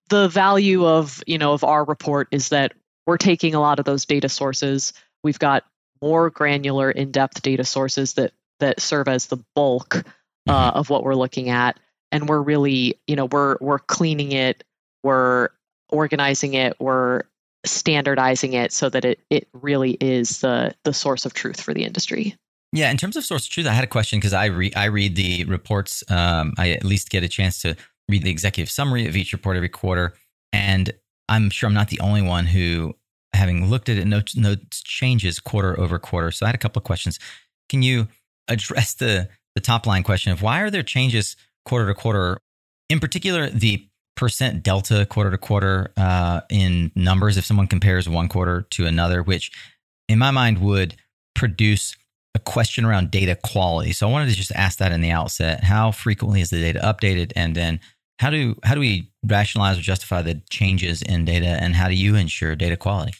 the value of, you know, of our report is that we're taking a lot of those data sources. We've got more granular, in-depth data sources that that serve as the bulk uh, mm-hmm. of what we're looking at. And we're really, you know, we're we're cleaning it, we're organizing it, we're standardizing it so that it it really is the the source of truth for the industry. Yeah, in terms of source of truth, I had a question because I read I read the reports. Um, I at least get a chance to read the executive summary of each report every quarter, and I'm sure I'm not the only one who, having looked at it, no, notes changes quarter over quarter. So I had a couple of questions. Can you address the the top line question of why are there changes quarter to quarter? In particular, the percent delta quarter to quarter uh, in numbers if someone compares one quarter to another, which in my mind would produce a question around data quality. So I wanted to just ask that in the outset: How frequently is the data updated, and then how do how do we rationalize or justify the changes in data, and how do you ensure data quality?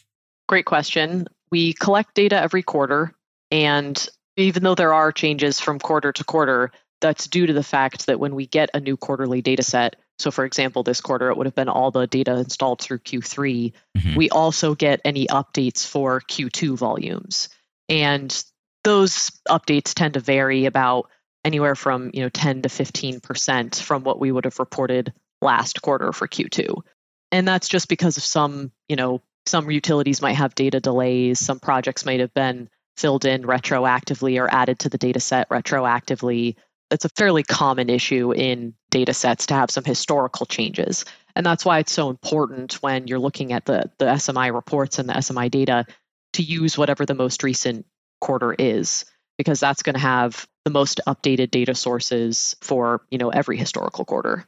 Great question. We collect data every quarter, and even though there are changes from quarter to quarter, that's due to the fact that when we get a new quarterly data set, so, for example, this quarter, it would have been all the data installed through Q3. Mm-hmm. We also get any updates for Q2 volumes. And those updates tend to vary about anywhere from you know 10 to 15% from what we would have reported last quarter for Q2. And that's just because of some, you know, some utilities might have data delays, some projects might have been filled in retroactively or added to the data set retroactively it's a fairly common issue in data sets to have some historical changes. And that's why it's so important when you're looking at the, the SMI reports and the SMI data to use whatever the most recent quarter is, because that's going to have the most updated data sources for you know every historical quarter.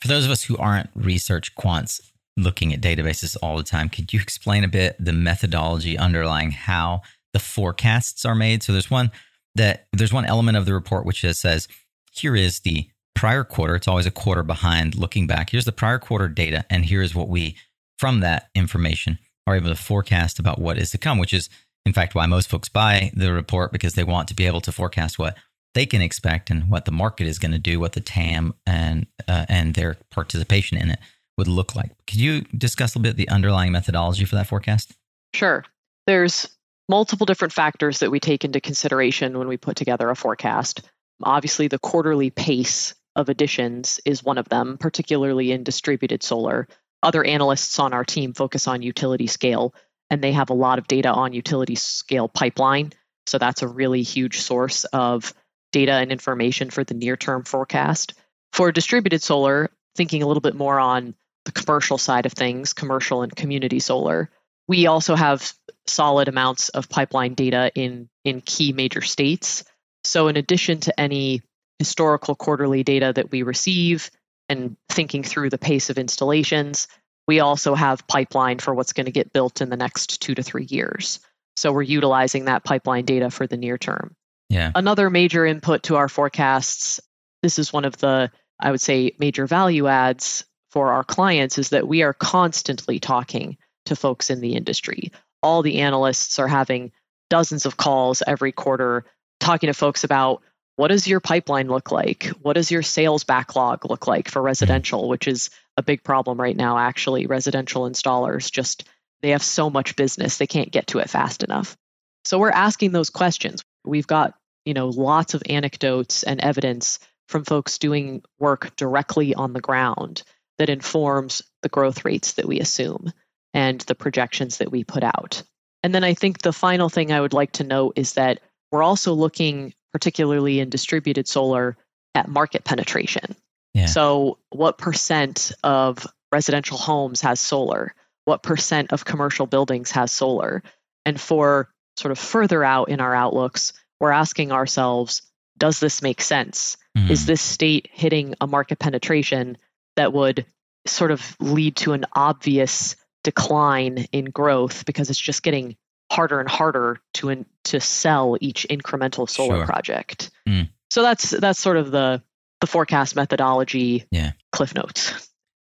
For those of us who aren't research quants looking at databases all the time, could you explain a bit the methodology underlying how the forecasts are made? So there's one that there's one element of the report which says here is the prior quarter. It's always a quarter behind looking back. Here's the prior quarter data. And here is what we, from that information, are able to forecast about what is to come, which is, in fact, why most folks buy the report because they want to be able to forecast what they can expect and what the market is going to do, what the TAM and uh, and their participation in it would look like. Could you discuss a little bit the underlying methodology for that forecast? Sure. There's multiple different factors that we take into consideration when we put together a forecast. Obviously, the quarterly pace of additions is one of them, particularly in distributed solar. Other analysts on our team focus on utility scale, and they have a lot of data on utility scale pipeline. So that's a really huge source of data and information for the near term forecast. For distributed solar, thinking a little bit more on the commercial side of things, commercial and community solar, we also have solid amounts of pipeline data in, in key major states. So, in addition to any historical quarterly data that we receive and thinking through the pace of installations, we also have pipeline for what's going to get built in the next two to three years. So, we're utilizing that pipeline data for the near term. Yeah. Another major input to our forecasts, this is one of the, I would say, major value adds for our clients, is that we are constantly talking to folks in the industry. All the analysts are having dozens of calls every quarter talking to folks about what does your pipeline look like? What does your sales backlog look like for hmm. residential, which is a big problem right now, actually. Residential installers just, they have so much business, they can't get to it fast enough. So we're asking those questions. We've got, you know, lots of anecdotes and evidence from folks doing work directly on the ground that informs the growth rates that we assume and the projections that we put out. And then I think the final thing I would like to note is that we're also looking, particularly in distributed solar, at market penetration. Yeah. So, what percent of residential homes has solar? What percent of commercial buildings has solar? And for sort of further out in our outlooks, we're asking ourselves, does this make sense? Mm. Is this state hitting a market penetration that would sort of lead to an obvious decline in growth because it's just getting harder and harder to in, to sell each incremental solar Sure. project. Mm. So that's that's sort of the the forecast methodology. Yeah. Cliff notes.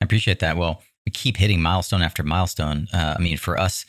I appreciate that. Well, we keep hitting milestone after milestone. Uh, I mean, for us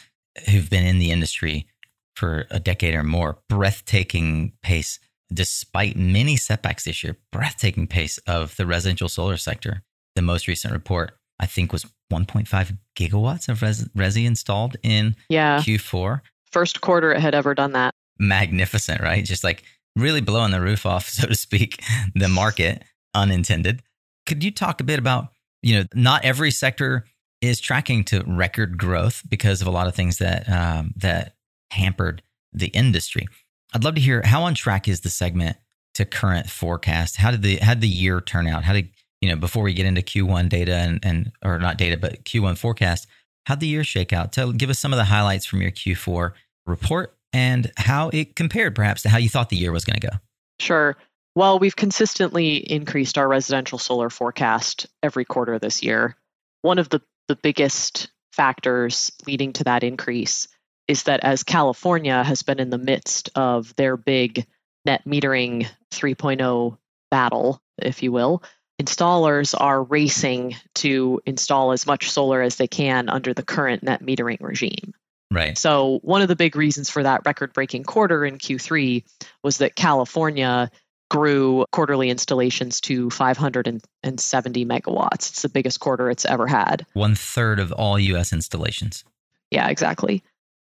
who've been in the industry for a decade or more, breathtaking pace, despite many setbacks this year, breathtaking pace of the residential solar sector. The most recent report, I think, was 1.5 gigawatts of res- resi installed in Yeah, Q4. first quarter it had ever done that. Magnificent, right? Just like really blowing the roof off, so to speak, the market, unintended. Could you talk a bit about, you know, not every sector is tracking to record growth because of a lot of things that um, that hampered the industry. I'd love to hear how on track is the segment to current forecast. How did the how did the year turn out? How did you know before we get into Q1 data and and or not data but Q1 forecast? How'd the year shake out? Tell give us some of the highlights from your Q4 report and how it compared perhaps to how you thought the year was going to go. Sure. Well, we've consistently increased our residential solar forecast every quarter this year. One of the, the biggest factors leading to that increase is that as California has been in the midst of their big net metering 3.0 battle, if you will, installers are racing to install as much solar as they can under the current net metering regime. Right. So, one of the big reasons for that record breaking quarter in Q3 was that California grew quarterly installations to 570 megawatts. It's the biggest quarter it's ever had. One third of all U.S. installations. Yeah, exactly.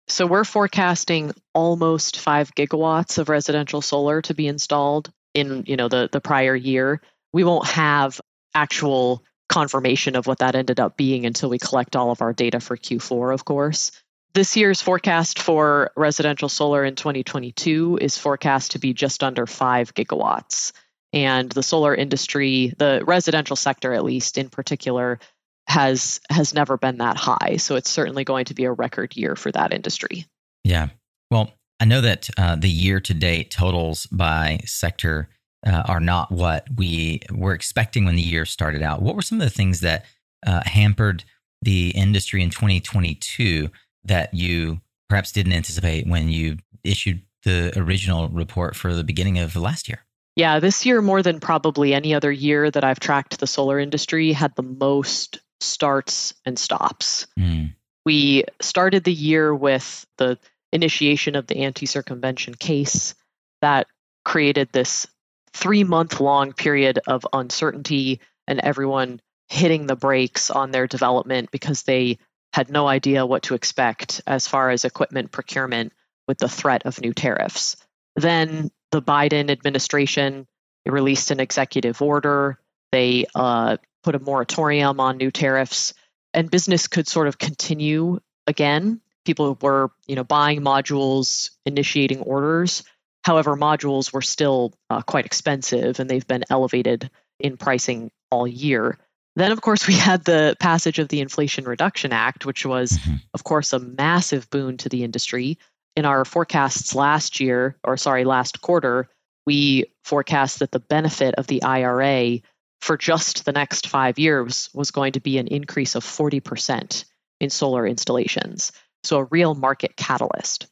So, we're forecasting almost 5 gigawatts of residential solar to be installed in, you know, the the prior year. We won't have actual confirmation of what that ended up being until we collect all of our data for Q4, of course. This year's forecast for residential solar in 2022 is forecast to be just under 5 gigawatts. And the solar industry, the residential sector at least in particular, has has never been that high. So it's certainly going to be a record year for that industry. Yeah. Well, I know that uh, the year to date totals by sector uh, are not what we were expecting when the year started out. What were some of the things that uh, hampered the industry in 2022 that you perhaps didn't anticipate when you issued the original report for the beginning of last year? Yeah, this year, more than probably any other year that I've tracked the solar industry, had the most starts and stops. Mm. We started the year with the initiation of the anti circumvention case that created this three month long period of uncertainty and everyone hitting the brakes on their development because they had no idea what to expect as far as equipment procurement with the threat of new tariffs. Then the Biden administration released an executive order. They uh, put a moratorium on new tariffs, and business could sort of continue again. People were, you know, buying modules, initiating orders. However, modules were still uh, quite expensive, and they've been elevated in pricing all year. Then, of course, we had the passage of the Inflation Reduction Act, which was, Mhm. of course, a massive boon to the industry. In our forecasts last year, or sorry, last quarter, we forecast that the benefit of the IRA for just the next five years was going to be an increase of 40% in solar installations. So, a real market catalyst.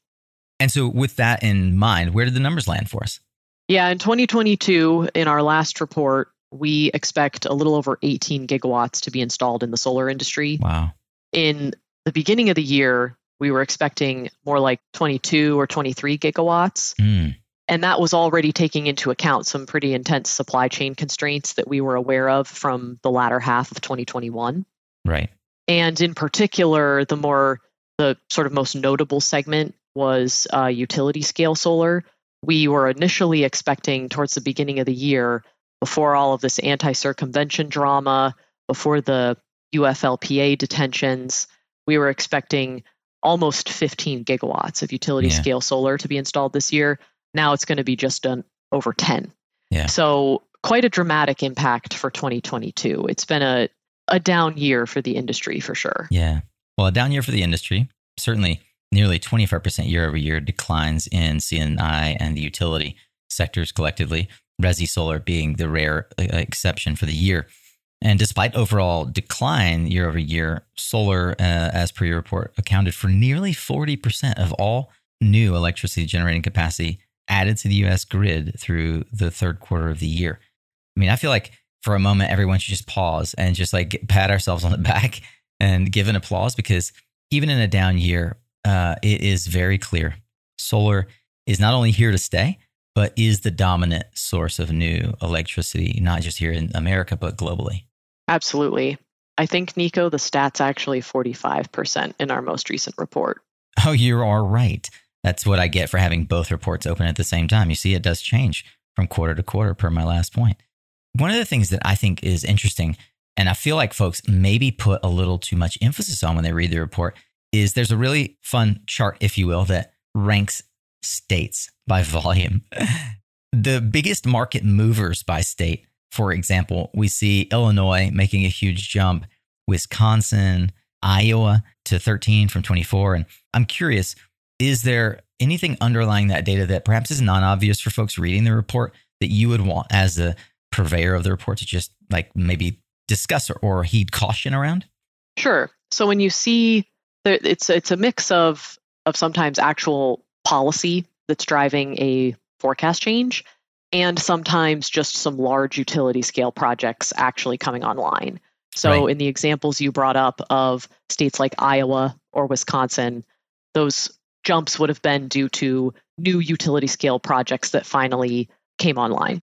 And so, with that in mind, where did the numbers land for us? Yeah, in 2022, in our last report, we expect a little over 18 gigawatts to be installed in the solar industry. Wow. In the beginning of the year, we were expecting more like 22 or 23 gigawatts. Mm. And that was already taking into account some pretty intense supply chain constraints that we were aware of from the latter half of 2021. Right. And in particular, the more, the sort of most notable segment was uh, utility scale solar. We were initially expecting towards the beginning of the year, before all of this anti circumvention drama, before the UFLPA detentions, we were expecting almost 15 gigawatts of utility Yeah. scale solar to be installed this year. Now it's going to be just done over 10. Yeah. So quite a dramatic impact for 2022. It's been a, a down year for the industry for sure. Yeah. Well, a down year for the industry. Certainly, nearly 25% year over year declines in C&I and the utility sectors collectively, Resi Solar being the rare uh, exception for the year. And despite overall decline year over year, solar, uh, as per your report, accounted for nearly 40% of all new electricity generating capacity added to the US grid through the third quarter of the year. I mean, I feel like for a moment, everyone should just pause and just like pat ourselves on the back and give an applause because even in a down year, uh, it is very clear solar is not only here to stay, but is the dominant source of new electricity, not just here in America, but globally. Absolutely. I think, Nico, the stat's actually 45% in our most recent report. Oh, you are right. That's what I get for having both reports open at the same time. You see, it does change from quarter to quarter, per my last point. One of the things that I think is interesting, and I feel like folks maybe put a little too much emphasis on when they read the report, is there's a really fun chart, if you will, that ranks states by volume. the biggest market movers by state, for example, we see Illinois making a huge jump, Wisconsin, Iowa to 13 from 24. And I'm curious, is there anything underlying that data that perhaps is non obvious for folks reading the report that you would want as a purveyor of the report to just like maybe discuss or, or heed caution around? Sure. So when you see there, it's it's a mix of of sometimes actual policy that's driving a forecast change and sometimes just some large utility scale projects actually coming online. So Right. in the examples you brought up of states like Iowa or Wisconsin, those jumps would have been due to new utility scale projects that finally came online.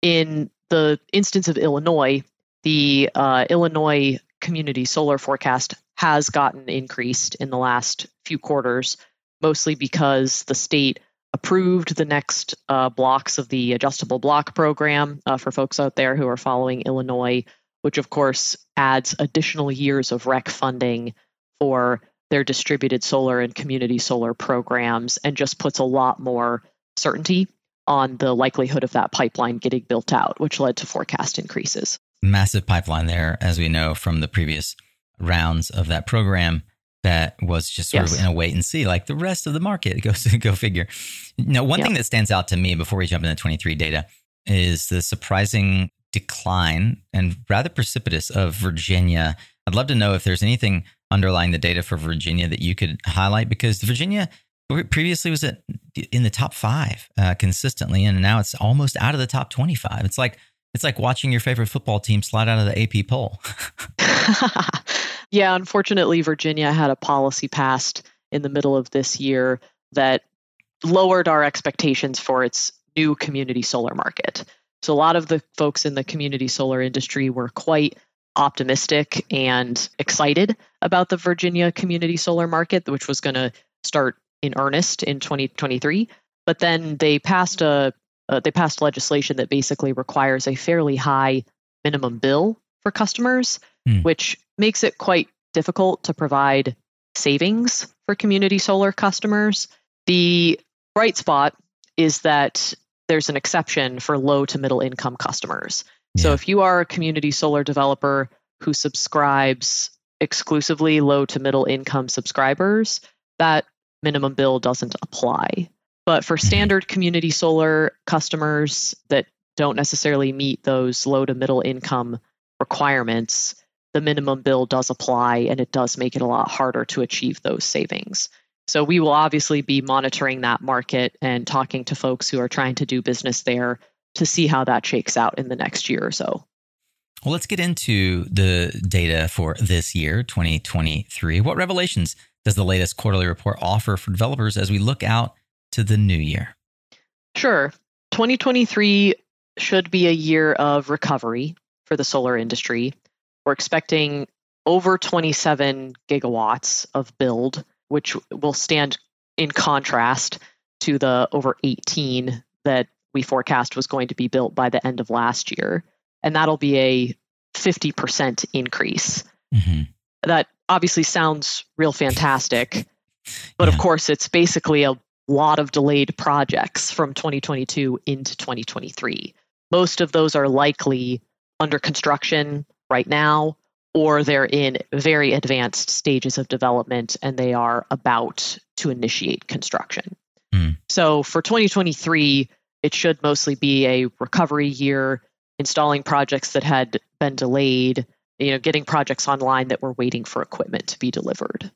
In the instance of Illinois, the uh, Illinois community solar forecast has gotten increased in the last few quarters, mostly because the state approved the next uh, blocks of the adjustable block program uh, for folks out there who are following Illinois, which of course adds additional years of REC funding for their distributed solar and community solar programs and just puts a lot more certainty on the likelihood of that pipeline getting built out, which led to forecast increases. Massive pipeline there, as we know from the previous rounds of that program. That was just sort Yes. of in a wait and see, like the rest of the market. Go, go figure. Now, one thing that stands out to me before we jump into 23 data is the surprising decline and rather precipitous of Virginia. I'd love to know if there's anything underlying the data for Virginia that you could highlight because Virginia previously was at in the top five uh, consistently, and now it's almost out of the top twenty-five. It's like it's like watching your favorite football team slide out of the AP poll. yeah, unfortunately, Virginia had a policy passed in the middle of this year that lowered our expectations for its new community solar market. So a lot of the folks in the community solar industry were quite optimistic and excited about the Virginia community solar market, which was going to start in earnest in 2023. But then they passed a uh, they passed legislation that basically requires a fairly high minimum bill for customers, hmm. which makes it quite difficult to provide savings for community solar customers. The bright spot is that there's an exception for low to middle income customers. Yeah. So if you are a community solar developer who subscribes exclusively low to middle income subscribers, that minimum bill doesn't apply. But for mm-hmm. standard community solar customers that don't necessarily meet those low to middle income requirements, the minimum bill does apply and it does make it a lot harder to achieve those savings. So we will obviously be monitoring that market and talking to folks who are trying to do business there to see how that shakes out in the next year or so. Well, let's get into the data for this year, 2023. What revelations does the latest quarterly report offer for developers as we look out to the new year? Sure. 2023 should be a year of recovery for the solar industry. We're expecting over 27 gigawatts of build, which will stand in contrast to the over 18 that we forecast was going to be built by the end of last year. And that'll be a 50% increase. Mm-hmm. That obviously sounds real fantastic. But yeah. of course, it's basically a lot of delayed projects from 2022 into 2023. Most of those are likely under construction right now, or they're in very advanced stages of development and they are about to initiate construction. Mm. So for 2023, it should mostly be a recovery year, installing projects that had been delayed, you know, getting projects online that were waiting for equipment to be delivered.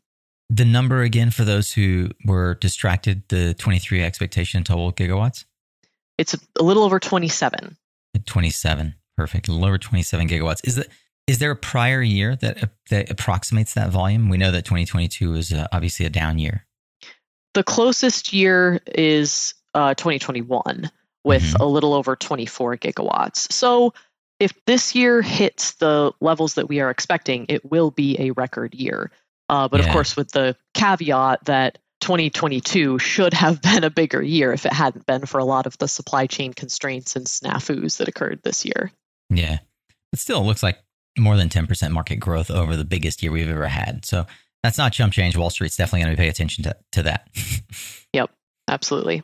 The number again for those who were distracted, the 23 expectation total gigawatts? It's a little over 27. 27. Perfect. A little over 27 gigawatts. Is that is there a prior year that that approximates that volume? We know that 2022 is uh, obviously a down year. The closest year is uh, 2021 with mm-hmm. a little over 24 gigawatts. So if this year hits the levels that we are expecting, it will be a record year. Uh, but yeah. of course, with the caveat that 2022 should have been a bigger year if it hadn't been for a lot of the supply chain constraints and snafus that occurred this year. Yeah. It still, looks like more than 10% market growth over the biggest year we've ever had. So that's not chump change. Wall Street's definitely going to pay attention to, to that. yep, absolutely.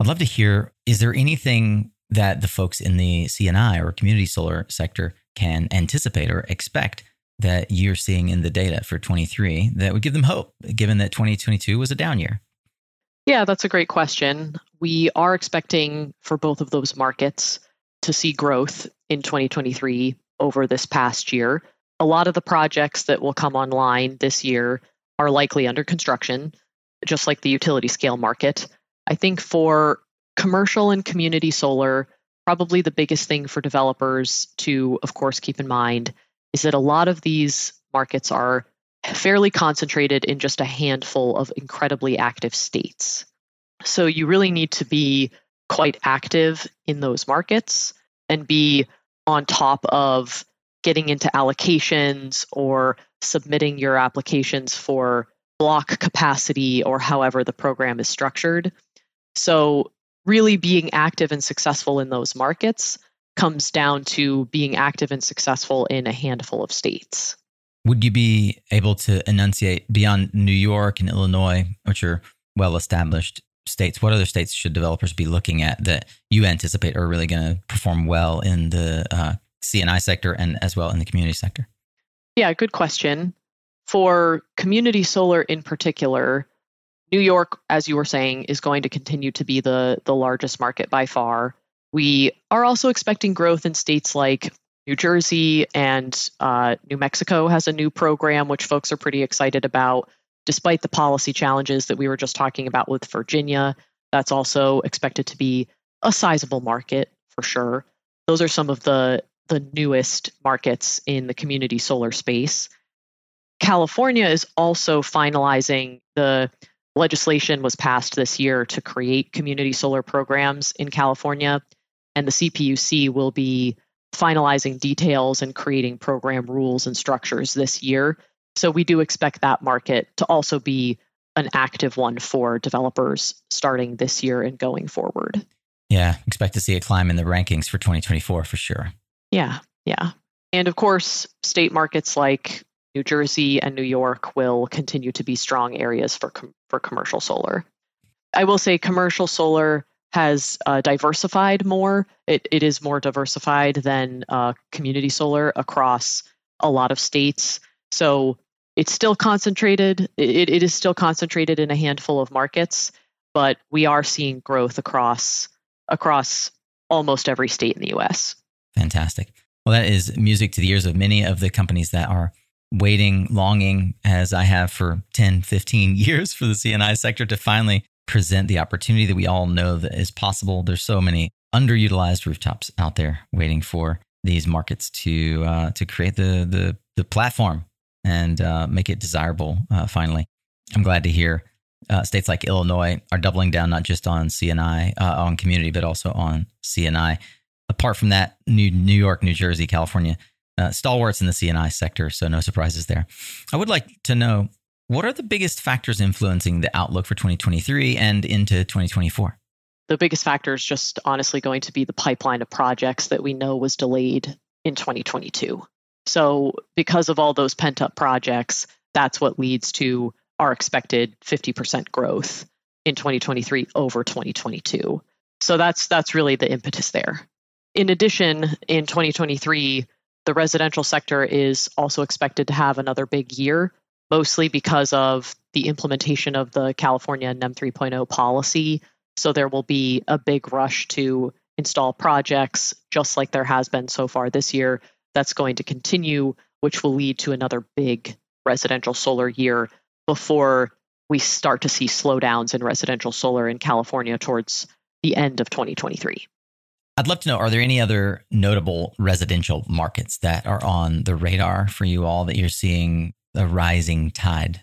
I'd love to hear is there anything that the folks in the C&I or community solar sector can anticipate or expect that you're seeing in the data for 23 that would give them hope, given that 2022 was a down year? Yeah, that's a great question. We are expecting for both of those markets to see growth in 2023 over this past year. A lot of the projects that will come online this year are likely under construction, just like the utility scale market. I think for commercial and community solar, probably the biggest thing for developers to, of course, keep in mind is that a lot of these markets are fairly concentrated in just a handful of incredibly active states. So you really need to be quite active in those markets and be on top of getting into allocations or submitting your applications for block capacity or however the program is structured. So, really being active and successful in those markets comes down to being active and successful in a handful of states. Would you be able to enunciate beyond New York and Illinois, which are well established states, what other states should developers be looking at that you anticipate are really going to perform well in the uh, C&I sector and as well in the community sector? Yeah, good question. For community solar in particular, New York, as you were saying, is going to continue to be the, the largest market by far. We are also expecting growth in states like New Jersey and uh, New Mexico has a new program, which folks are pretty excited about despite the policy challenges that we were just talking about with Virginia, that's also expected to be a sizable market for sure. Those are some of the the newest markets in the community solar space. California is also finalizing the legislation was passed this year to create community solar programs in California and the CPUC will be finalizing details and creating program rules and structures this year. So we do expect that market to also be an active one for developers starting this year and going forward. Yeah, expect to see a climb in the rankings for 2024 for sure. Yeah, yeah. And of course, state markets like New Jersey and New York will continue to be strong areas for com- for commercial solar. I will say commercial solar has uh, diversified more. It, it is more diversified than uh, community solar across a lot of states. So it's still concentrated. It, it is still concentrated in a handful of markets, but we are seeing growth across across almost every state in the U.S. Fantastic. Well, that is music to the ears of many of the companies that are waiting, longing, as I have for 10, 15 years for the C&I sector to finally present the opportunity that we all know that is possible. There's so many underutilized rooftops out there waiting for these markets to uh, to create the the the platform and uh, make it desirable. Uh, finally, I'm glad to hear uh, states like Illinois are doubling down not just on C&I uh, on community, but also on C&I. Apart from that, New New York, New Jersey, California, uh, stalwarts in the C&I sector, so no surprises there. I would like to know what are the biggest factors influencing the outlook for 2023 and into 2024? The biggest factor is just honestly going to be the pipeline of projects that we know was delayed in 2022. So, because of all those pent up projects, that's what leads to our expected 50% growth in 2023 over 2022. So that's that's really the impetus there. In addition, in 2023, the residential sector is also expected to have another big year mostly because of the implementation of the California NEM 3.0 policy. So there will be a big rush to install projects, just like there has been so far this year. That's going to continue, which will lead to another big residential solar year before we start to see slowdowns in residential solar in California towards the end of 2023. I'd love to know are there any other notable residential markets that are on the radar for you all that you're seeing the rising tide?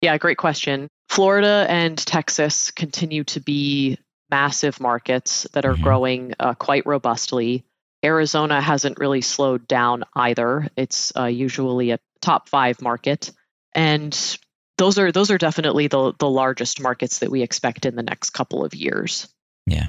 Yeah, great question. Florida and Texas continue to be massive markets that are mm-hmm. growing uh, quite robustly. Arizona hasn't really slowed down either. It's uh, usually a top five market, and those are those are definitely the the largest markets that we expect in the next couple of years. Yeah.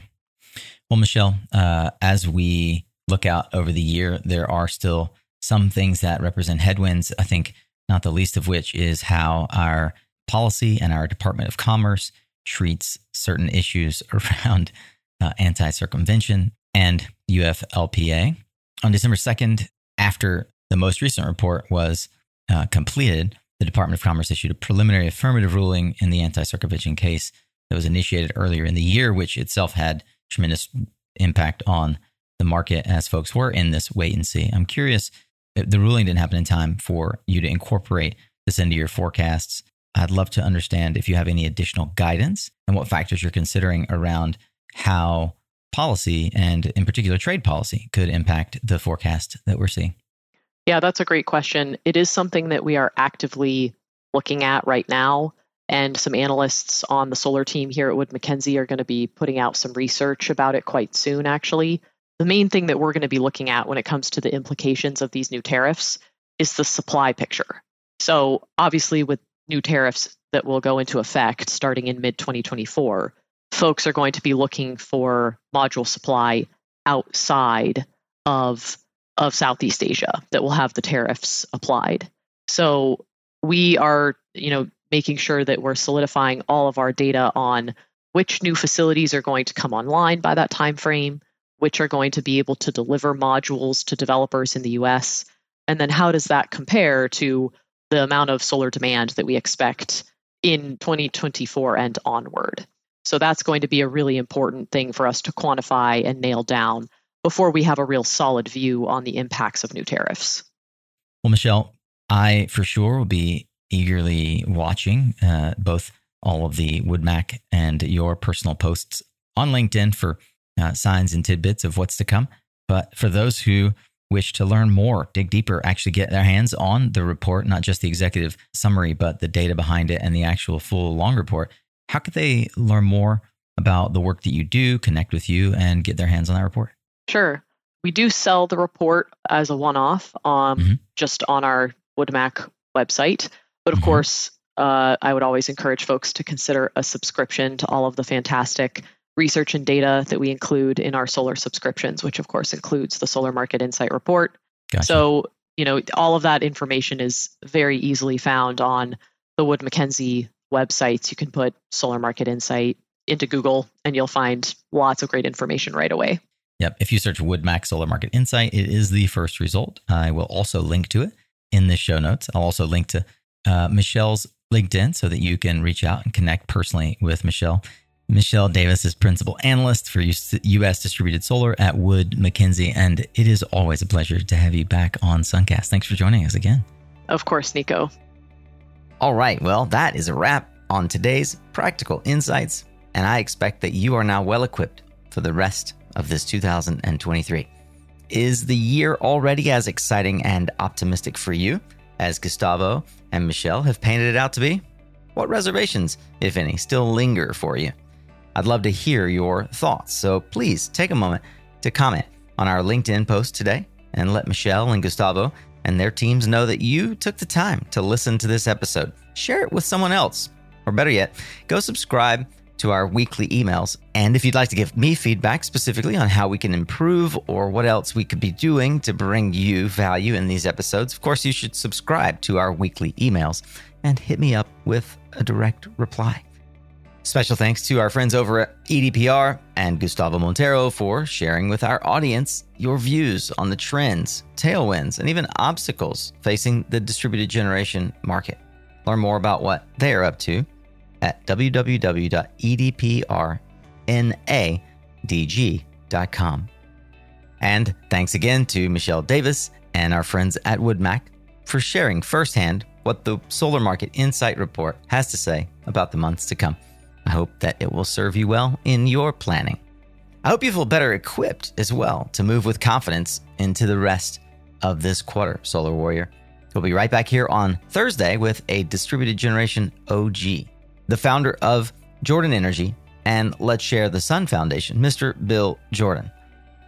Well, Michelle, uh, as we look out over the year, there are still some things that represent headwinds. I think not the least of which is how our policy and our Department of Commerce treats certain issues around uh, anti circumvention and UFLPA. On December 2nd, after the most recent report was uh, completed, the Department of Commerce issued a preliminary affirmative ruling in the anti circumvention case that was initiated earlier in the year, which itself had tremendous impact on the market as folks were in this wait and see. I'm curious the ruling didn't happen in time for you to incorporate this into your forecasts. I'd love to understand if you have any additional guidance and what factors you're considering around how policy and, in particular, trade policy could impact the forecast that we're seeing. Yeah, that's a great question. It is something that we are actively looking at right now. And some analysts on the solar team here at Wood Mackenzie are going to be putting out some research about it quite soon, actually the main thing that we're going to be looking at when it comes to the implications of these new tariffs is the supply picture. So, obviously, with new tariffs that will go into effect starting in mid 2024, folks are going to be looking for module supply outside of of Southeast Asia that will have the tariffs applied. So we are, you know, making sure that we're solidifying all of our data on which new facilities are going to come online by that time frame, which are going to be able to deliver modules to developers in the US? And then how does that compare to the amount of solar demand that we expect in 2024 and onward? So that's going to be a really important thing for us to quantify and nail down before we have a real solid view on the impacts of new tariffs. Well, Michelle, I for sure will be eagerly watching uh, both all of the WoodMac and your personal posts on LinkedIn for uh, signs and tidbits of what's to come. But for those who wish to learn more, dig deeper, actually get their hands on the report, not just the executive summary, but the data behind it and the actual full long report, how could they learn more about the work that you do, connect with you, and get their hands on that report? Sure. We do sell the report as a one off um, mm-hmm. just on our WoodMac website. But of mm-hmm. course, uh, I would always encourage folks to consider a subscription to all of the fantastic research and data that we include in our solar subscriptions, which of course includes the Solar Market Insight Report. Gotcha. So, you know, all of that information is very easily found on the Wood Mackenzie websites. You can put Solar Market Insight into Google and you'll find lots of great information right away. Yep. If you search WoodMac Solar Market Insight, it is the first result. I will also link to it in the show notes. I'll also link to uh, Michelle's LinkedIn so that you can reach out and connect personally with Michelle. Michelle Davis is principal analyst for U.S. Distributed Solar at Wood Mackenzie, and it is always a pleasure to have you back on Suncast. Thanks for joining us again. Of course, Nico. All right, well, that is a wrap on today's practical insights, and I expect that you are now well equipped for the rest of this 2023. Is the year already as exciting and optimistic for you as Gustavo and Michelle have painted it out to be? What reservations, if any, still linger for you? I'd love to hear your thoughts, so please take a moment to comment on our LinkedIn post today and let Michelle and Gustavo and their teams know that you took the time to listen to this episode. Share it with someone else. Or better yet, go subscribe to our weekly emails. And if you'd like to give me feedback specifically on how we can improve or what else we could be doing to bring you value in these episodes, of course, you should subscribe to our weekly emails and hit me up with a direct reply. Special thanks to our friends over at EDPR and Gustavo Montero for sharing with our audience your views on the trends, tailwinds, and even obstacles facing the distributed generation market. Learn more about what they are up to at www.edprnadg.com. And thanks again to Michelle Davis and our friends at WoodMac for sharing firsthand what the Solar Market Insight Report has to say about the months to come. I hope that it will serve you well in your planning. I hope you feel better equipped as well to move with confidence into the rest of this quarter, Solar Warrior. We'll be right back here on Thursday with a distributed generation OG, the founder of Jordan Energy and Let's Share the Sun Foundation, Mr. Bill Jordan.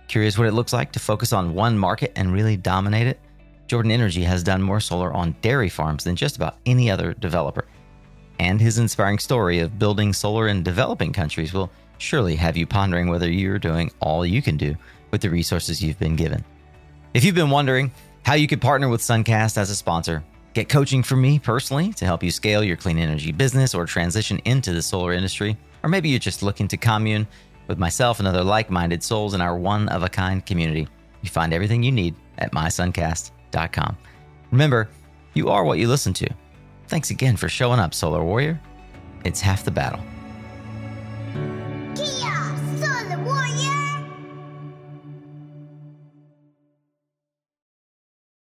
Curious what it looks like to focus on one market and really dominate it? Jordan Energy has done more solar on dairy farms than just about any other developer and his inspiring story of building solar in developing countries will surely have you pondering whether you're doing all you can do with the resources you've been given. If you've been wondering how you could partner with Suncast as a sponsor, get coaching from me personally to help you scale your clean energy business or transition into the solar industry, or maybe you're just looking to commune with myself and other like minded souls in our one of a kind community, you find everything you need at mysuncast.com. Remember, you are what you listen to. Thanks again for showing up, Solar Warrior. It's half the battle.